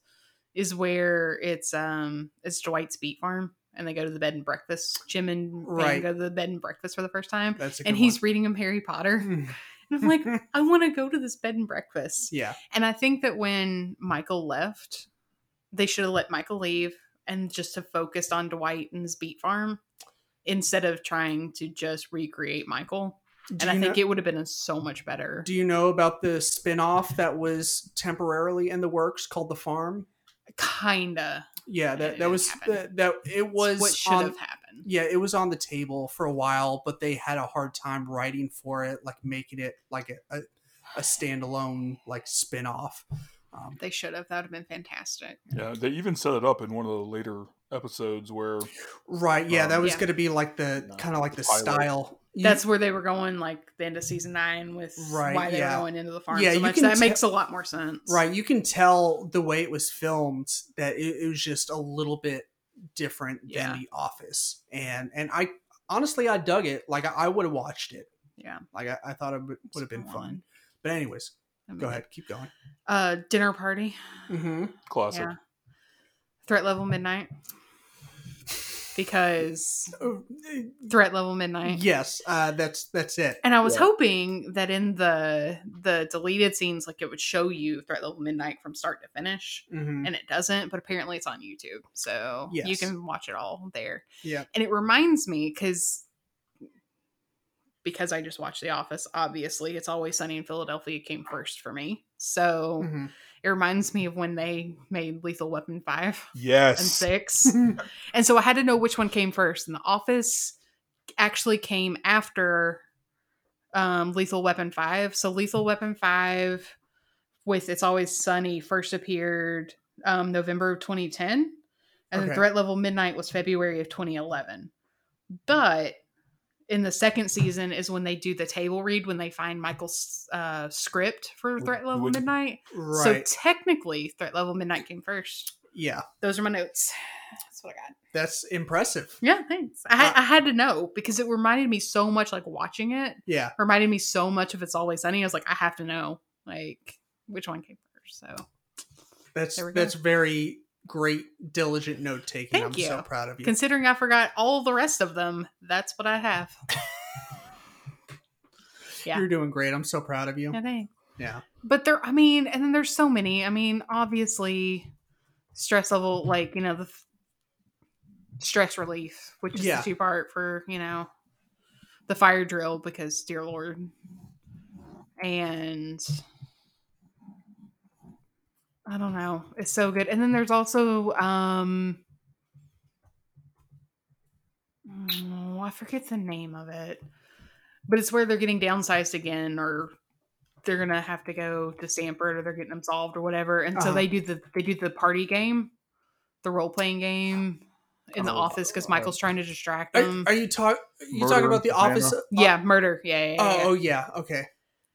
is where it's um it's Dwight's Beet Farm and they go to the bed and breakfast. Jim and Right. go to the bed and breakfast for the first time. that's a And good he's reading him Harry Potter. one. *laughs* And I'm like, I want to go to this bed and breakfast. yeah, And I think that when Michael left, they should have let Michael leave and just have focused on Dwight and his beet farm instead of trying to just recreate Michael. Do And I you think know, it would have been so much better. Do you know about the spin-off that was temporarily in the works called The Farm? Kinda. Yeah, that, that was happen. that, that it was what should on- have happened. yeah, it was on the table for a while, but they had a hard time writing for it, like making it like a, a, a standalone like spin-off. Um, They should have. That would have been fantastic. Yeah, they even set it up in one of the later episodes where right, yeah, Um, that was Yeah. going to be like the No, kind of like the pilot. style. You- That's where they were going, like the end of season nine, with Right, why they yeah. were going into the farm Yeah, so you much. can That te- makes a lot more sense. right. You can tell the way it was filmed that it, it was just a little bit different Yeah. than The Office, and and I honestly I dug it. Like I, I would have watched it. Yeah. Like I, I thought it would have been fun. fun. But anyways, I mean, go ahead, keep going. Uh, dinner party. Mm-hmm. classic. Yeah. Threat level midnight. Because threat level midnight. Yes, uh, that's that's it. And I was Yeah. hoping that in the the deleted scenes, like it would show you threat level midnight from start to finish, Mm-hmm. and it doesn't. But apparently, it's on YouTube, so you can watch it all there. Yeah. And it reminds me because because I just watched The Office. Obviously, it's always sunny in Philadelphia came first for me. So Mm-hmm. It reminds me of when they made Lethal Weapon five Yes. and six. *laughs* And so I had to know which one came first. And The Office actually came after um, Lethal Weapon 5. So Lethal Weapon 5 with It's Always Sunny first appeared um, November of 2010. And Okay. then Threat Level Midnight was February of 2011. But in the second season is when they do the table read when they find Michael's uh, script for Threat Level would- Midnight. right. So technically, Threat Level Midnight came first. yeah, Those are my notes. That's what I got. that's impressive. Yeah, thanks. I, had Uh, I had to know because it reminded me so much, like watching it, Yeah, reminded me so much of It's Always Sunny. I was like, I have to know, like, which one came first. So, that's There we go. that's very great, diligent note taking. Thank I'm so proud of you. considering I forgot all the rest of them, that's what I have. *laughs* yeah. You're doing great. I'm so proud of you. Yeah, thanks. Yeah, But there, I mean, and then there's so many. I mean, obviously, stress level, like, you know, the f- stress relief, which is Yeah. the two part for, you know, the fire drill because dear lord and i don't know it's so good and then there's also um oh, i forget the name of it but it's where they're getting downsized again or they're gonna have to go to Stamford or they're getting absolved or whatever and so Uh-huh. they do the they do the party game the role-playing game in the Oh, office because uh, michael's trying to distract Are, them are you talk? You Murder talking about the office? uh, yeah murder yeah yeah, yeah, Oh, yeah. oh yeah. Okay.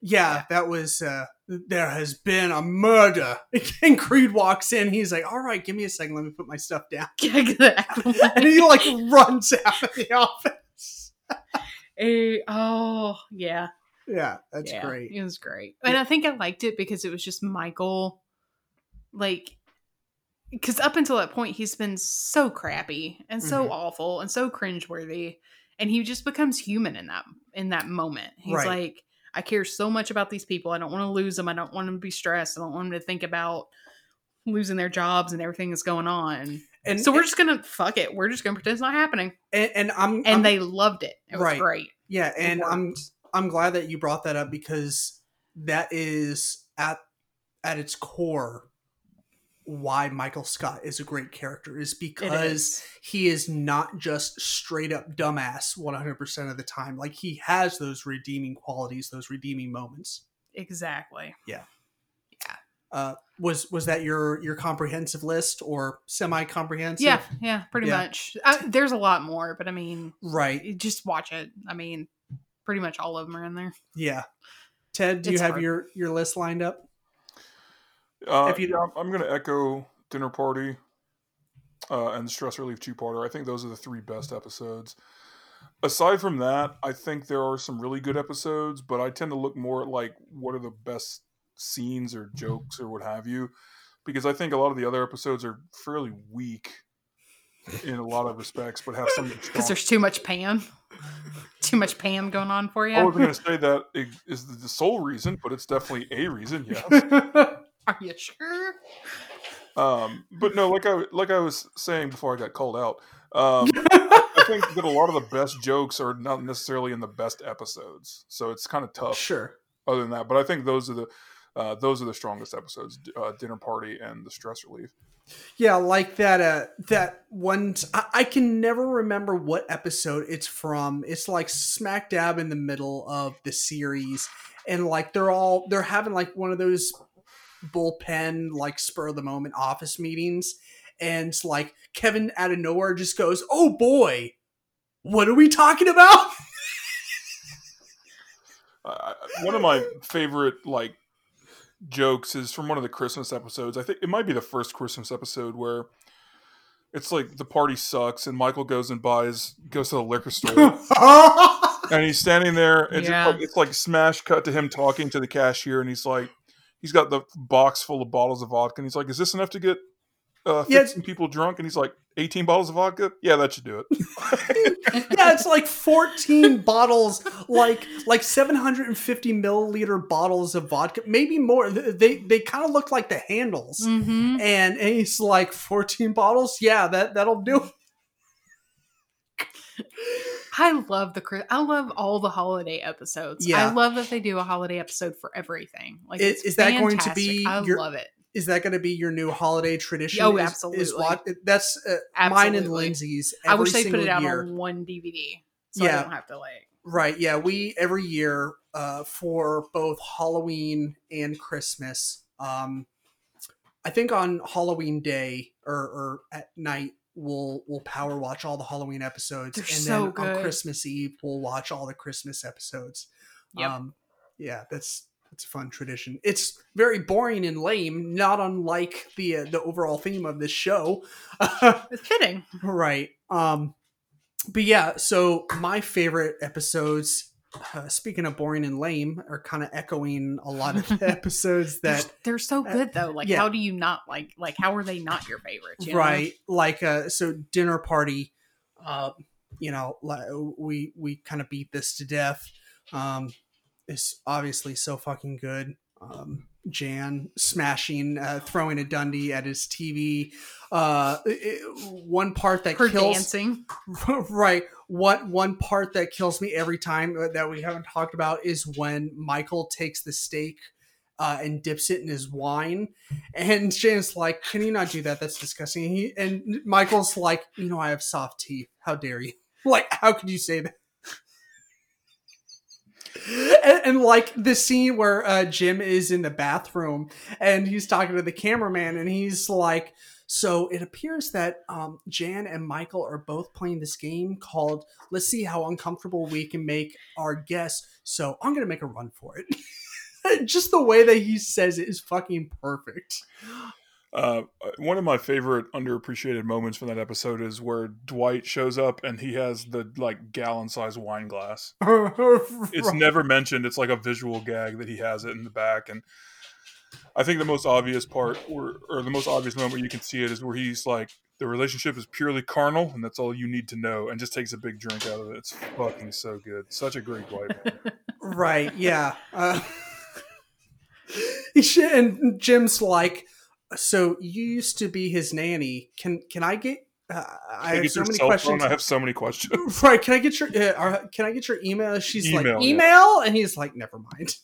Yeah, that was. uh There has been a murder. *laughs* And Creed walks in. He's like, "All right, give me a second. Let me put my stuff down." *laughs* *laughs* And he like runs out of the office. Eh, oh yeah Yeah, that's yeah, great. it was great and i think i liked it because it was just michael like because up until that point he's been so crappy and so Mhm. awful and so cringeworthy and he just becomes human in that in that moment he's Right. like i care so much about these people. I don't want to lose them i don't want them to be stressed. I don't want them to think about losing their jobs and everything that's going on. And so we're just gonna fuck it. We're just gonna pretend it's not happening. And, and I'm and I'm- they loved it. It was Right. great. Yeah, and I'm. I'm glad that you brought that up because that is at at its core why Michael Scott is a great character is because is. he is not just straight up dumbass 100% of the time. Like he has those redeeming qualities, those redeeming moments. Exactly. Yeah. Yeah. Uh, was was that your your comprehensive list or semi comprehensive? Yeah, yeah, pretty Yeah. much. Uh, there's a lot more, but I mean, Right. just watch it. I mean, pretty much all of them are in there. Yeah. Ted, do you have hard. your your list lined up? Uh, If you- yeah, I'm going to echo Dinner Party uh, and Stress Relief Two Parter. I think those are the three best episodes. Aside from that, I think there are some really good episodes, but I tend to look more at like what are the best scenes or jokes or what have you, because I think a lot of the other episodes are fairly weak in a lot of respects, but have some. Because *laughs* there's too much Pam. too much Pam going on for you. I wasn't going to say that is the sole reason, but it's definitely a reason. *laughs* Yes. Are you sure? Um, but no, like I like I was saying before I got called out, um, I think *laughs* that a lot of the best jokes are not necessarily in the best episodes, so it's kind of tough. sure. Other than that, but I think those are the uh, those are the strongest episodes: uh, Dinner Party and the Stress Relief. Yeah, like that. Uh, that one. I can never remember what episode it's from. It's like smack dab in the middle of the series, and like they're all they're having like one of those bullpen like spur of the moment office meetings, and like Kevin out of nowhere just goes, "Oh boy, what are we talking about?" *laughs* Uh, one of my favorite like jokes is from one of the Christmas episodes. I think it might be the first Christmas episode where it's like the party sucks and Michael goes and buys goes to the liquor store. *laughs* and he's standing there. It's, Yeah. just like, it's like smash cut to him talking to the cashier, and he's like, he's got the box full of bottles of vodka, and he's like, "Is this enough to get uh, Yeah. 15 people drunk?" And he's like, "18 bottles of vodka? Yeah, that should do it." *laughs* yeah, it's like 14 *laughs* bottles, like like 750 milliliter bottles of vodka, maybe more. They they kind of look like the handles, Mm-hmm. and, and he's like 14 bottles. Yeah, that that'll do. I love the I love all the holiday episodes. Yeah. I love that they do a holiday episode for everything. Like, Is- is that going to be I your- love it. Is that going to be your new holiday tradition? Oh, Is- Is, absolutely. what that's uh, mine and Absolutely. Lindsay's. I wish they put it out year. on one DVD, so Yeah. I don't have to like. Right. Yeah. We every year uh, for both Halloween and Christmas. Um, I think on Halloween day or, or at night we'll we'll power watch all the Halloween episodes, They're and so then on good. Christmas Eve we'll watch all the Christmas episodes. Yep. Um, yeah, that's that's a fun tradition. It's very boring and lame, not unlike the uh, the overall theme of this show. *laughs* It's fitting. Right. Um but yeah, so my favorite episodes uh, speaking of boring and lame are kind of echoing a lot of *laughs* the episodes They're, that they're so uh, good though. Like, yeah. how do you not like? Like, how are they not your favorites? you know? right like uh so dinner party uh you know we we kind of beat this to death um is obviously so fucking good um Jan smashing, uh, throwing a Dundie at his TV. Uh, it- one part that Her kills dancing. *laughs* right. What one part that kills me every time uh, that we haven't talked about is when Michael takes the steak uh, and dips it in his wine, and Jan's like, "Can you not do that? That's disgusting." He, and Michael's like, "You know, I have soft teeth. How dare you? *laughs* Like, how could you say that?" *laughs* And, and like the scene where uh, Jim is in the bathroom and he's talking to the cameraman, and he's like, so it appears that um, Jan and Michael are both playing this game called Let's See How Uncomfortable We Can Make Our Guests. So I'm going to make a run for it. *laughs* Just the way that he says it is fucking perfect. Uh, one of my favorite underappreciated moments from that episode is where Dwight shows up and he has the like gallon sized wine glass. *laughs* It's never mentioned. It's like a visual gag that he has it in the back. And I think the most obvious part, or, or the most obvious moment you can see it, is where he's like, the relationship is purely carnal, and that's all you need to know, and just takes a big drink out of it. It's fucking so good. Such a great Dwight. *laughs* moment. Right, yeah. Uh, *laughs* and Jim's like, so you used to be his nanny. Can can I get? Uh, I have get so many questions. phone? I have so many questions. *laughs* Right? Can I get your? Uh, can I get your email? She's Email, like yeah. email, and he's like, never mind.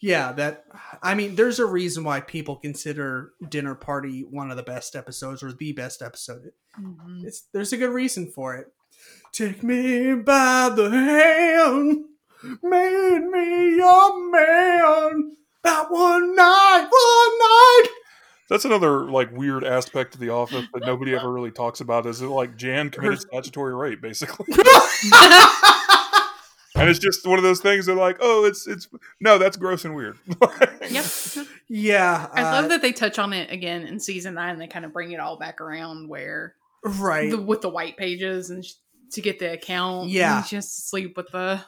Yeah, that. I mean, there's a reason why people consider Dinner Party one of the best episodes or the best episode. Mhm. It's there's a good reason for it. Take me by the hand, made me your man. That one night, one night. That's another like weird aspect of the office that nobody *laughs* ever really talks about. Is it like Jan committed statutory rape, basically? *laughs* *laughs* and it's just one of those things that like, oh, it's it's no, that's gross and weird. *laughs* Yep. Yeah, I uh, love that they touch on it again in season nine. and They kind of bring it all back around where Right, the, with the white pages and sh- to get the account. Yeah. and she has to sleep with the,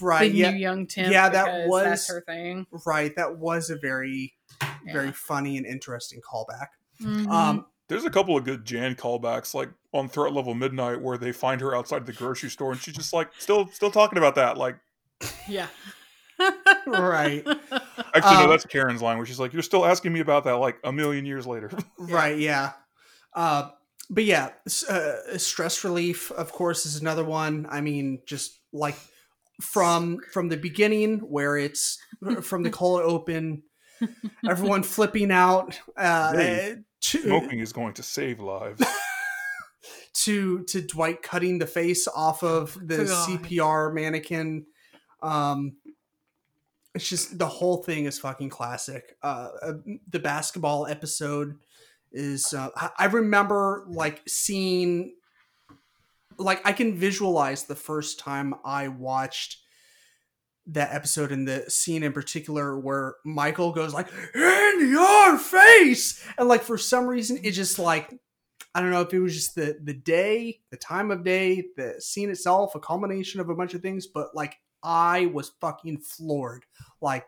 right. the Yeah, new young Tim. Yeah, that was- that's her thing. right. That was a very, Yeah. very funny and interesting callback. Mhm. Um, There's a couple of good Jan callbacks, like on Threat Level Midnight, where they find her outside the grocery store, and she's just like still still talking about that. Like, yeah. Right. *laughs* actually, Um, no, that's Karen's line, where she's like, "You're still asking me about that, like a million years later." *laughs* Right. Yeah. Uh, but yeah, uh, stress relief, of course, is another one. I mean, just like from from the beginning, where it's from the cold open, *laughs* everyone flipping out. Uh, Hey, to, Smoking is going to save lives. *laughs* to to Dwight cutting the face off of the God. CPR mannequin. Um, it's just the whole thing is fucking classic. Uh, uh, the basketball episode is. Uh, I- I remember like seeing, like I can visualize the first time I watched that episode and the scene in particular where Michael goes like in your face! And like for some reason it just like I don't know if it was just the the day, the time of day, the scene itself, a culmination of a bunch of things, but like I was fucking floored, like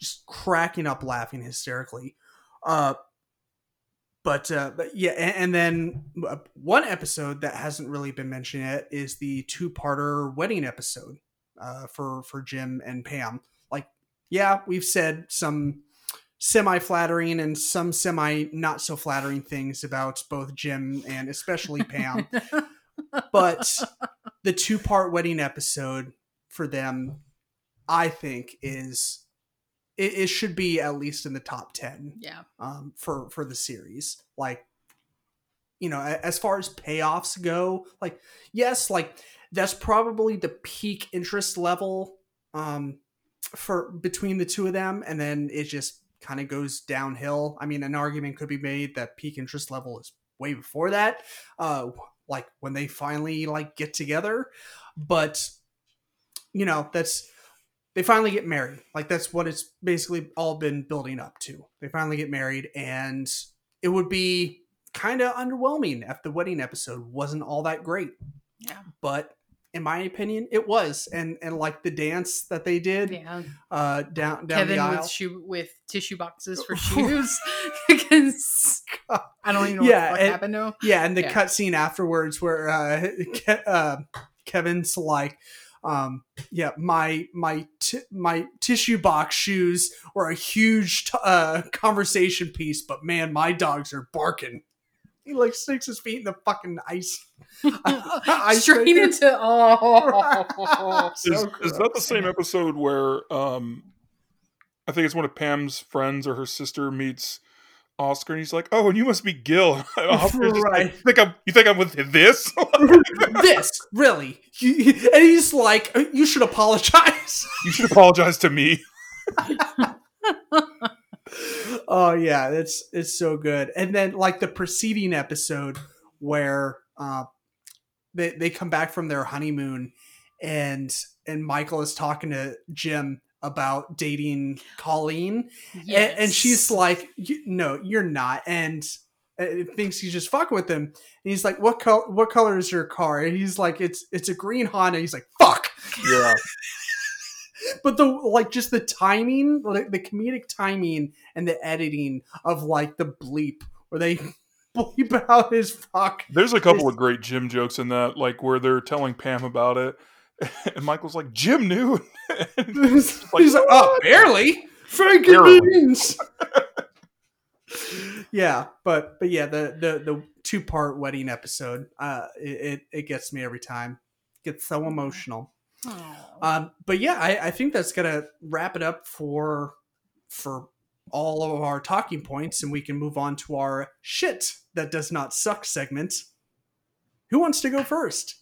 just cracking up, laughing hysterically. Uh, but uh, but yeah, and, and then uh, one episode that hasn't really been mentioned yet is the two-parter wedding episode uh, for for Jim and Pam. Like, yeah, we've said some semi flattering and some semi not so flattering things about both Jim and especially Pam. *laughs* but the two part wedding episode for them, I think, is it, it should be at least in the top ten yeah. um, for for the series. Like, you know, as far as payoffs go, like yes, like that's probably the peak interest level um, for between the two of them, and then it just kind of goes downhill. I mean, an argument could be made that peak interest level is way before that, uh, like when they finally like get together, but you know that's they finally get married. Like that's what it's basically all been building up to. They finally get married, and it would be kind of underwhelming if the wedding episode wasn't all that great. Yeah. But in my opinion, it was, and and like the dance that they did Yeah. uh, down down the Kevin aisle. with shoe with tissue boxes for *laughs* shoes *laughs* because I don't even know Yeah, what the it- happened to him. Yeah, and the Yeah. cut scene afterwards where uh, *laughs* Ke- uh, Kevin's like, Um, yeah, my my t- my tissue box shoes were a huge t- uh, conversation piece, but man, my dogs are barking. He like sticks his feet in the fucking ice. *laughs* ice Straight maker. into oh. So is, is that the gross. same episode where um I think it's one of Pam's friends or her sister meets Oscar and he's like, "Oh, and you must be Gil." *laughs* And Oscar's Right. like, "You think I'm you think I'm with this?" *laughs* this really? You- and he's like, "You should apologize." you should apologize to me. Oh yeah, it's it's so good. And then like the preceding episode where uh, they they come back from their honeymoon, and and Michael is talking to Jim about dating Colleen, and, and she's like, "No, you're not," and uh, thinks he's just fucking with him. And he's like, "What color? What color is your car?" And he's like, "It's it's a green Honda." He's like, "Fuck." Yeah. *laughs* but the like just the timing like the comedic timing and the editing of like the bleep where they *laughs* bleep out his fuck There's a couple of great Jim jokes in that, like where they're telling Pam about it, *laughs* and Michael's like, "Jim *laughs* knew." He's like oh barely frankie Barely. beans yeah but but yeah the the the two part wedding episode uh it, it it gets me every time gets so emotional Oh. Um, but yeah, I, I think that's gonna wrap it up for for all of our talking points, and we can move on to our shit that does not suck segment. Who wants to go first?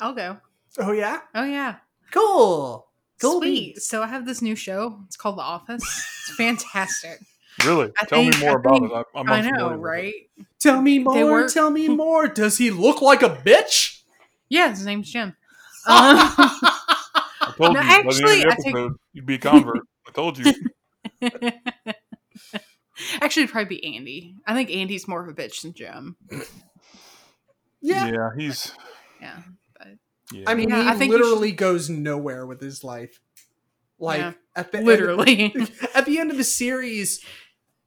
I'll go. Oh yeah, Oh yeah. cool, cool. Sweet. beans. So I have this new show. It's called The Office. It's fantastic. *laughs* really, I tell think- me more I about think- it. I, I'm I know, with it. right? Tell me more. work- Tell me *laughs* more. Does he look like a bitch? Yeah, his name's Jim. Um, *laughs* I told No, you by the actually, end I of the think- episode, you'd be a convert. I told you. *laughs* Actually, it'd probably be Andy. I think Andy's more of a bitch than Jim. Yeah. Yeah, he's. Yeah. Yeah. I mean, Yeah, he I think you literally goes nowhere with his life. Like Yeah. at the end- Literally. *laughs* at the end of the series,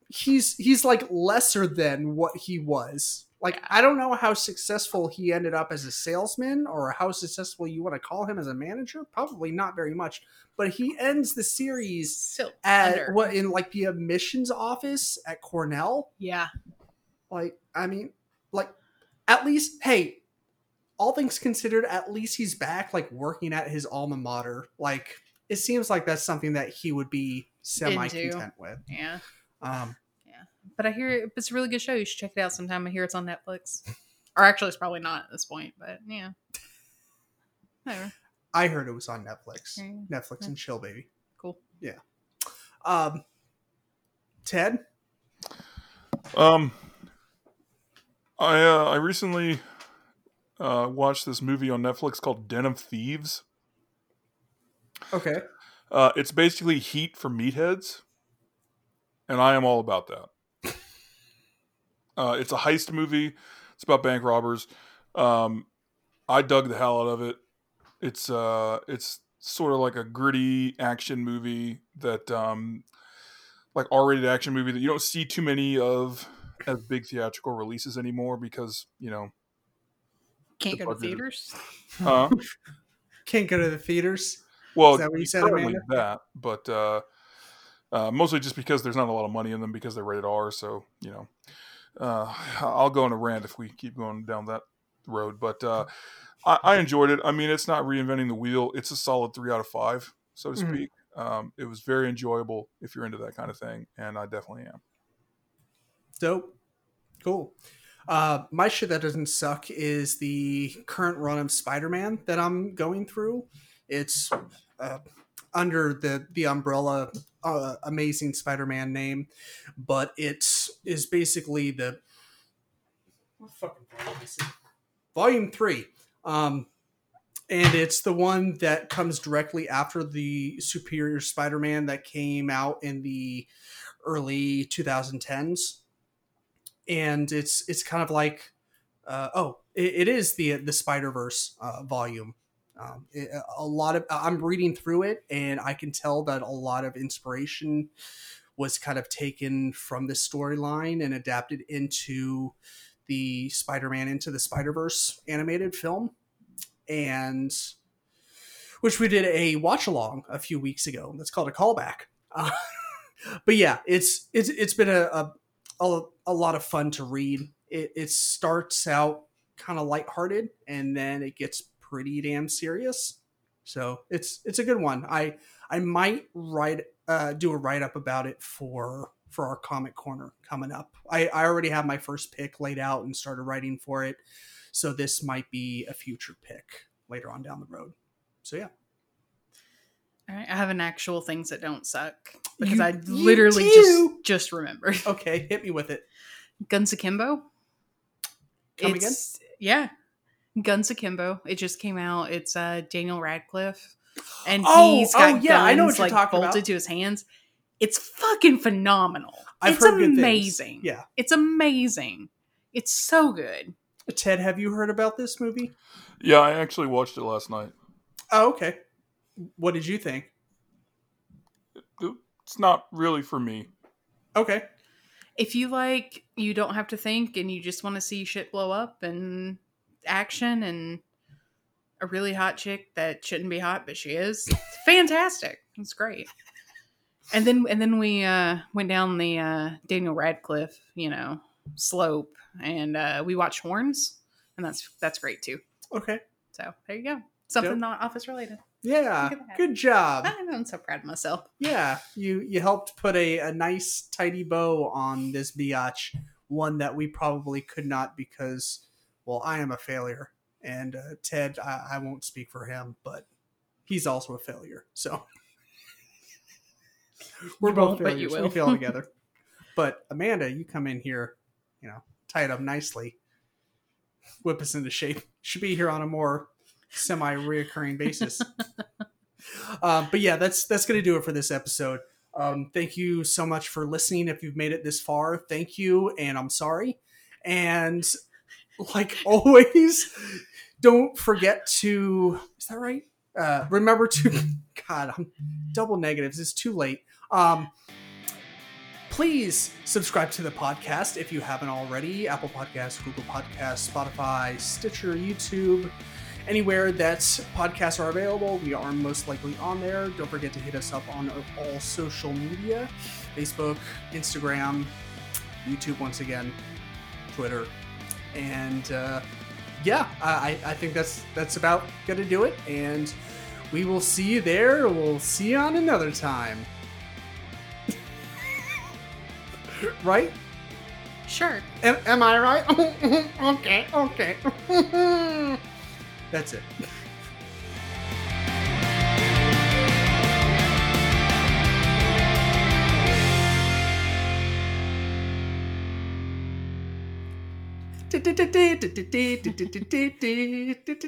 he's he's like lesser than what he was. Like I don't know how successful he ended up as a salesman or how successful you want to call him as a manager. Probably not very much. But he ends the series Still at under. what in like the admissions office at Cornell. Yeah. Like I mean, like at least hey, all things considered, at least he's back like working at his alma mater. Like it seems like that's something that he would be semi content with. Yeah. Um, But I hear it's a really good show. You should check it out sometime. I hear it's on Netflix. *laughs* Or actually, it's probably not at this point, but yeah. *laughs* Whatever. I heard it was on Netflix. Yeah. Netflix and chill, baby. Cool. Yeah. Um, Ted, Um, I uh, I recently uh, watched this movie on Netflix called Den of Thieves. okay, Uh, it's basically Heat for meatheads, and I am all about that. Uh, it's a heist movie. It's about bank robbers. Um, I dug the hell out of it. It's uh, it's sort of like a gritty action movie that, um, like R-rated action movie that you don't see too many of as big theatrical releases anymore because you know, Can't The go to theaters. *laughs* uh, can't go to the theaters. Well, Is that what you said, Amanda? that, but uh, uh, mostly just because there's not a lot of money in them because they're rated R. So you know, uh, I'll go on a rant if we keep going down that road. But uh, I, I enjoyed it. I mean, it's not reinventing the wheel. It's a solid three out of five, so to Mhm. speak. Um, it was very enjoyable if you're into that kind of thing, and I definitely am. Dope, cool. Uh, my shit that doesn't suck is the current run of Spider-Man that I'm going through. It's uh, under the the umbrella uh, Amazing Spider-Man name, but it is basically the what fucking volume is it? Volume three. Um, and it's the one that comes directly after the Superior Spider-Man that came out in the early 2010s and it's it's kind of like uh, oh it, it is the the Spider Verse uh, volume. Um, it, a lot of I'm reading through it, and I can tell that a lot of inspiration was kind of taken from this storyline and adapted into the Spider-Man into the Spider-Verse animated film. and which we did a watch along a few weeks ago. That's called a callback. Uh, *laughs* but yeah, it's it's it's been a a, a, lot of fun to read. It, it starts out kind of lighthearted and then it gets pretty damn serious. So it's it's a good one. I I might write uh, do a write up about it for for our comic corner coming up. I, I already have my first pick laid out and started writing for it. So this might be a future pick later on down the road. So yeah. All right, I have an actual things that don't suck because You- I literally do? just just remembered. *laughs* Okay, hit me with it. Guns Akimbo. Come it's, Yeah. Guns Akimbo. It just came out. It's uh Daniel Radcliffe. And Oh, he's got oh, yeah, I know guns, what you're like talking bolted about. to his hands. It's fucking phenomenal. I've it's heard good amazing. Yeah. It's amazing. It's so good. Ted, have you heard about this movie? Yeah, I actually watched it last night. Oh, okay. What did you think? It's not really for me. Okay. If you like you don't have to think and you just want to see shit blow up and action and a really hot chick that shouldn't be hot but she is, it's fantastic. It's great. And then and then we uh went down the uh Daniel Radcliffe, you know, slope and uh we watched Horns and that's that's great too. Okay. So there you go. Something Yep. not office related. Yeah. Look at that. Good job. I'm so proud of myself. Yeah. You you helped put a, a nice tidy bow on this biatch, one that we probably could not because well, I am a failure. And uh, Ted, I, I won't speak for him, but he's also a failure. So *laughs* we're both won't, but you failures. We fail *laughs* together. But Amanda, you come in here, you know, tie it up nicely, whip us into shape. Should be here on a more semi-reoccurring basis. *laughs* um, but yeah, that's that's gonna do it for this episode. Um, thank you so much for listening. If you've made it this far, thank you, and I'm sorry. And *laughs* like always, don't forget to is that right? Uh, remember to *laughs* God, I'm double negatives. It's too late. Um, please subscribe to the podcast if you haven't already. Apple Podcasts, Google Podcasts, Spotify, Stitcher, YouTube, anywhere that podcasts are available. We are most likely on there. Don't forget to hit us up on all social media Facebook, Instagram, YouTube, once again, Twitter. And uh, yeah, I, I think that's that's about gonna do it. And we will see you there. We'll see you on another time. *laughs* right? Sure. Am, am I right? *laughs* okay, okay. *laughs* That's it.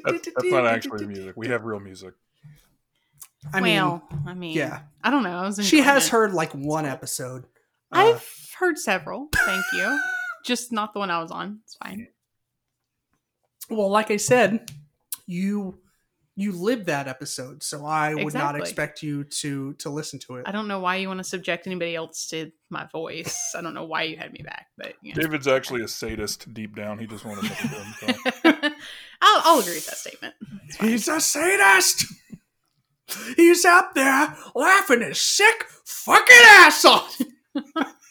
That's, that's not actually music. We have real music. I mean, well, I mean, yeah. I don't know. I she has it. heard like one episode. Uh, I've heard several. Thank you. *laughs* Just not the one I was on. It's fine. well, like I said, you you lived that episode, so I would not expect you to to listen to it. I don't know why you want to subject anybody else to my voice. I don't know why you had me back, but you know. David's actually a sadist deep down. He just wanted something to himself. *laughs* I'll, I'll agree with that statement. He's a sadist. He's up there laughing his sick fucking ass off. *laughs*